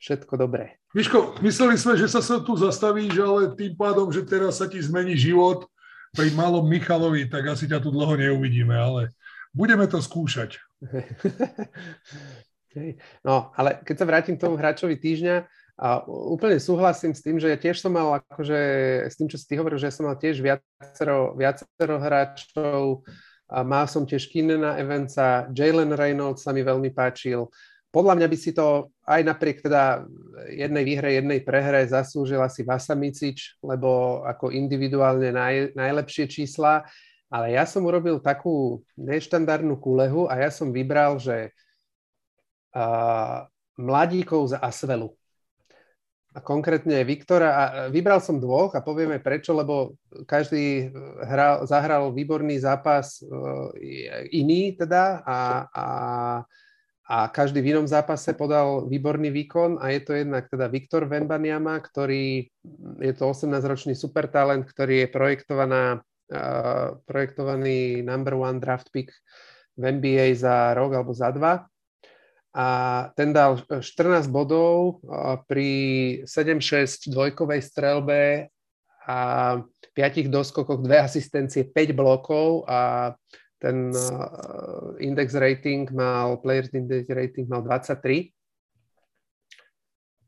všetko dobré. Miško, mysleli sme, že sa sa tu zastavíš, ale tým pádom, že teraz sa ti zmení život pri malom Michalovi, tak asi ťa tu dlho neuvidíme, ale budeme to skúšať. No, ale keď sa vrátim k tomu hráčovi týždňa, a úplne súhlasím s tým, že ja tiež som mal akože, s tým, čo si ty hovoril, že som mal tiež viacero, viacero hráčov, a mal som tiež Kinena Evansa, Jalen Reynolds sa mi veľmi páčil, podľa mňa by si to aj napriek teda jednej výhre, jednej prehre zaslúžil asi Vasa Micič, lebo ako individuálne naj, najlepšie čísla, ale ja som urobil takú neštandardnú kulehu a ja som vybral, že uh, mladíkov za Asvelu. A konkrétne Viktora, a vybral som dvoch a povieme prečo, lebo každý hral, zahral výborný zápas uh, iný teda a, a a každý v inom zápase podal výborný výkon a je to jednak teda Viktor Vembaniama, ktorý je to 18-ročný supertalent, ktorý je projektovaná, uh, projektovaný number one draft pick v NBA za rok alebo za dva. A ten dal 14 bodov uh, pri 7-6 dvojkovej strelbe a 5 doskokoch, 2 asistencie, 5 blokov a ten uh, index rating mal, players index rating mal 23.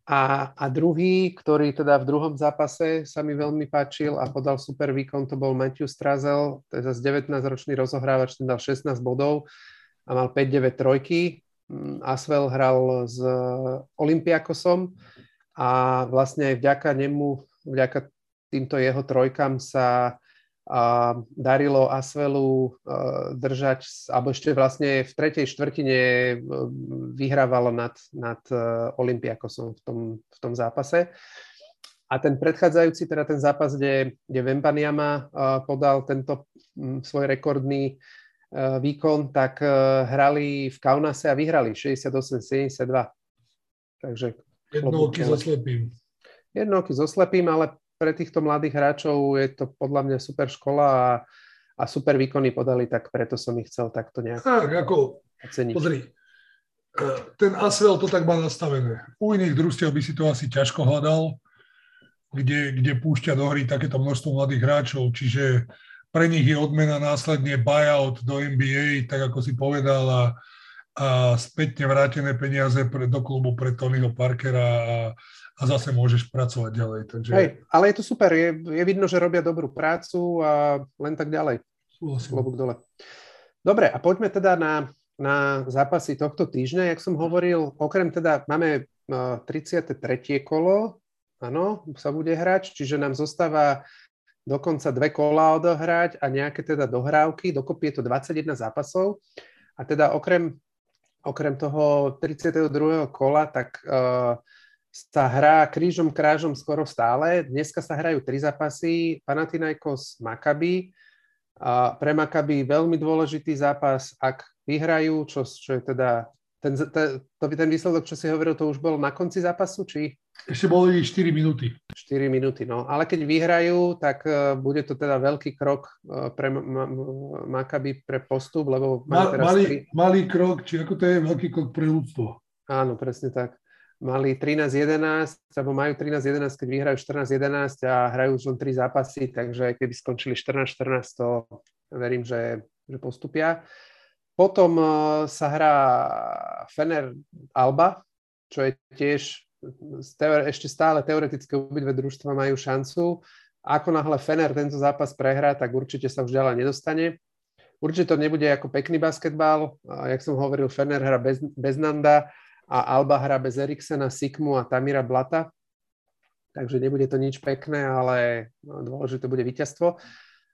A, a druhý, ktorý teda v druhom zápase sa mi veľmi páčil a podal super výkon, to bol Matthew Strazel, to je zase 19-ročný rozohrávač, ten dal 16 bodov a mal 5-9 trojky. Mm, Asvel hral s Olympiakosom a vlastne aj vďaka nemu, vďaka týmto jeho trojkám sa a darilo Asvelu držať, alebo ešte vlastne v tretej štvrtine e, vyhrávalo nad, nad e, Olympiakosom v tom, v tom zápase. A ten predchádzajúci, teda ten zápas, kde, kde Vembaniama podal tento svoj rekordný e, výkon, tak hrali v Kaunase a vyhrali 68-72. Takže... Jednooky so slepým. Jednooky so slepým, ale pre týchto mladých hráčov je to podľa mňa super škola a, a super výkony podali, tak preto som ich chcel takto nejak Tak, ako, oceniť. pozri, e, ten Asvel to tak má nastavené. U iných družstiev by si to asi ťažko hľadal, kde, kde púšťa do hry takéto množstvo mladých hráčov, čiže pre nich je odmena následne buyout do NBA, tak ako si povedal, a, a spätne vrátené peniaze pre, do klubu pre Tonyho Parkera a, a zase môžeš pracovať ďalej. Takže... Hej, ale je to super, je, je vidno, že robia dobrú prácu a len tak ďalej. Dole. Dobre, a poďme teda na, na zápasy tohto týždňa. Jak som hovoril, okrem teda máme 33. kolo, áno, sa bude hrať, čiže nám zostáva dokonca dve kola odohrať a nejaké teda dohrávky, dokopy je to 21 zápasov. A teda okrem, okrem toho 32. kola, tak uh, sa hrá krížom krážom skoro stále. Dneska sa hrajú tri zápasy, Panathinaikos Maccabi. A pre Maccabi veľmi dôležitý zápas, ak vyhrajú, čo, čo je teda ten, ten, ten výsledok, čo si hovoril, to už bol na konci zápasu, či? Ešte boli 4 minúty. 4 minúty, no. Ale keď vyhrajú, tak uh, bude to teda veľký krok uh, pre Maccabi pre postup, lebo... Ma, malý, malý krok, či ako to je veľký krok pre ľudstvo. Áno, presne tak mali 13-11, alebo majú 13-11, keď vyhrajú 14-11 a hrajú už len 3 zápasy, takže keby skončili 14-14, to verím, že, že postupia. Potom uh, sa hrá Fener Alba, čo je tiež ešte stále teoreticky obidve družstva majú šancu. Ako náhle Fener tento zápas prehrá, tak určite sa už ďalej nedostane. Určite to nebude ako pekný basketbal. Jak som hovoril, Fener hra bez, bez Nanda a Alba hra bez Eriksena, Sikmu a Tamira Blata. Takže nebude to nič pekné, ale no, dôležité bude víťazstvo.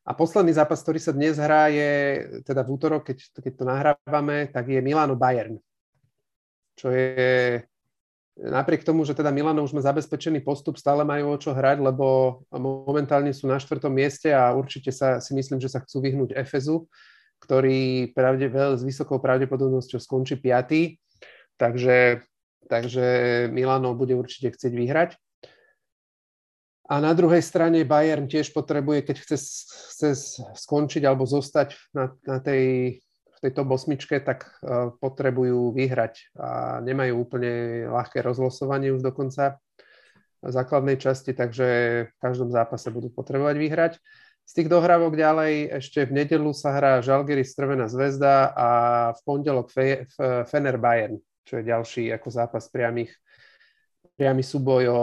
A posledný zápas, ktorý sa dnes hrá, je teda v útorok, keď, keď to nahrávame, tak je Milano Bayern. Čo je napriek tomu, že teda Milano už má zabezpečený postup, stále majú o čo hrať, lebo momentálne sú na štvrtom mieste a určite sa si myslím, že sa chcú vyhnúť Efezu, ktorý pravde, s vysokou pravdepodobnosťou skončí piatý. Takže, takže Milano bude určite chcieť vyhrať. A na druhej strane Bayern tiež potrebuje, keď chce, chce skončiť alebo zostať na, na tej tejto bosmičke, tak e, potrebujú vyhrať a nemajú úplne ľahké rozlosovanie už dokonca základnej časti, takže v každom zápase budú potrebovať vyhrať. Z tých dohrávok ďalej ešte v nedelu sa hrá Žalgiris Strvená zväzda a v pondelok Fe, Fener Bayern, čo je ďalší ako zápas priamých, priamy súboj o,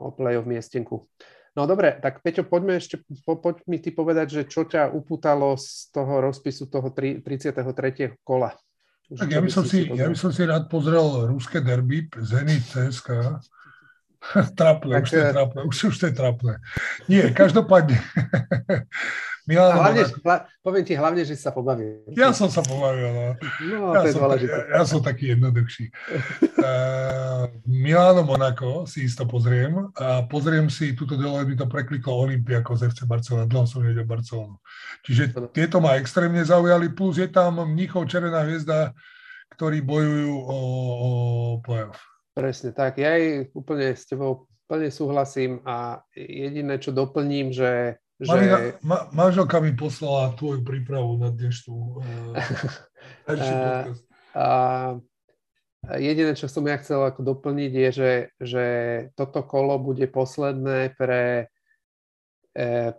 o play-off miestenku. No dobre, tak Peťo, poďme ešte, po, poď mi ty povedať, že čo ťa upútalo z toho rozpisu toho 33. kola. Už tak ja by, som si, ja by som si rád pozrel ruské derby Zenit CSK. trapné, už to je eh, trapné, už, už to je trapné. Nie, každopádne. Milan, hlavne, hla, poviem ti hlavne, že sa pobavil. Ja som sa pobavil, no. no ja, som, ja, ja som taký jednoduchší. uh, Milano Monaco si isto pozriem a pozriem si, túto dole by to prekliklo Olympiako z FC Barcelona, dlho som nevedel Barcelonu. Čiže tieto ma extrémne zaujali, plus je tam Mnichov Červená hviezda, ktorí bojujú o, o playoff. Presne tak, ja aj úplne s tebou plne súhlasím a jediné, čo doplním, že že... Marina, ma, manželka mi poslala tvoju prípravu na dnešnú uh, podcast. Uh, jediné, čo som ja chcel ako doplniť, je, že, že toto kolo bude posledné pre eh,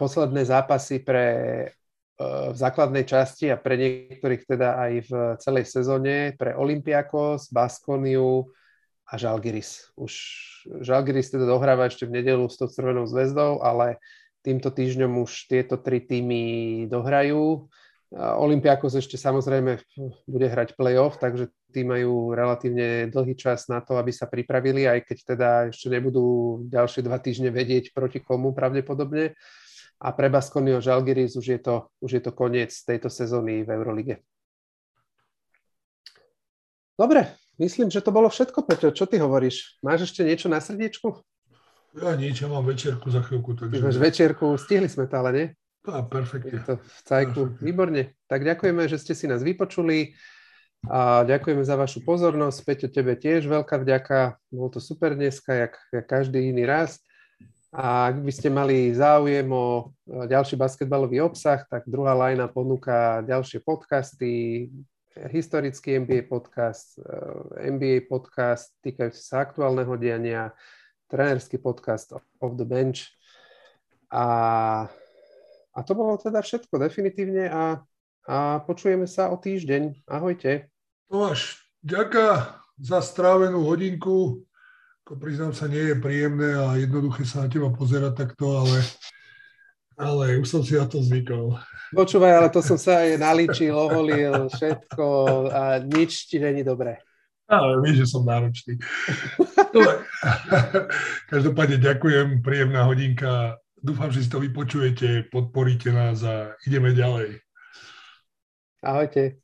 posledné zápasy pre eh, v základnej časti a pre niektorých teda aj v celej sezóne pre Olympiakos, Baskoniu a Žalgiris. Už Žalgiris teda dohráva ešte v nedelu s tou Crvenou zväzdou, ale týmto týždňom už tieto tri týmy dohrajú. Olympiakos ešte samozrejme bude hrať play-off, takže tí majú relatívne dlhý čas na to, aby sa pripravili, aj keď teda ešte nebudú ďalšie dva týždne vedieť proti komu pravdepodobne. A pre Baskonio Žalgiris už je to, už je to koniec tejto sezóny v Eurolige. Dobre, myslím, že to bolo všetko, Peťo. Čo ty hovoríš? Máš ešte niečo na srdiečku? Ja niečo, mám večerku za chvíľku. Takže... Máš večerku, stihli sme to ale, nie? Á, perfektne. Je to v cajku. Perfektne. Výborne. Tak ďakujeme, že ste si nás vypočuli a ďakujeme za vašu pozornosť. Peťo, tebe tiež veľká vďaka. Bolo to super dneska, jak, jak každý iný raz. A ak by ste mali záujem o ďalší basketbalový obsah, tak druhá lajna ponúka ďalšie podcasty, historický NBA podcast, eh, NBA podcast týkajúci sa aktuálneho diania, trénerský podcast Off the Bench. A, a to bolo teda všetko definitívne a, a počujeme sa o týždeň. Ahojte. Tomáš, ďaká za strávenú hodinku. Ako priznám sa, nie je príjemné a jednoduché sa na teba pozerať takto, ale, ale už som si na to zvykol. Počúvaj, ale to som sa aj naličil, oholil, všetko a nič ti není dobré. Ale vieš, že som náročný. Každopádne ďakujem, príjemná hodinka. Dúfam, že si to vypočujete, podporíte nás a ideme ďalej. Ahojte.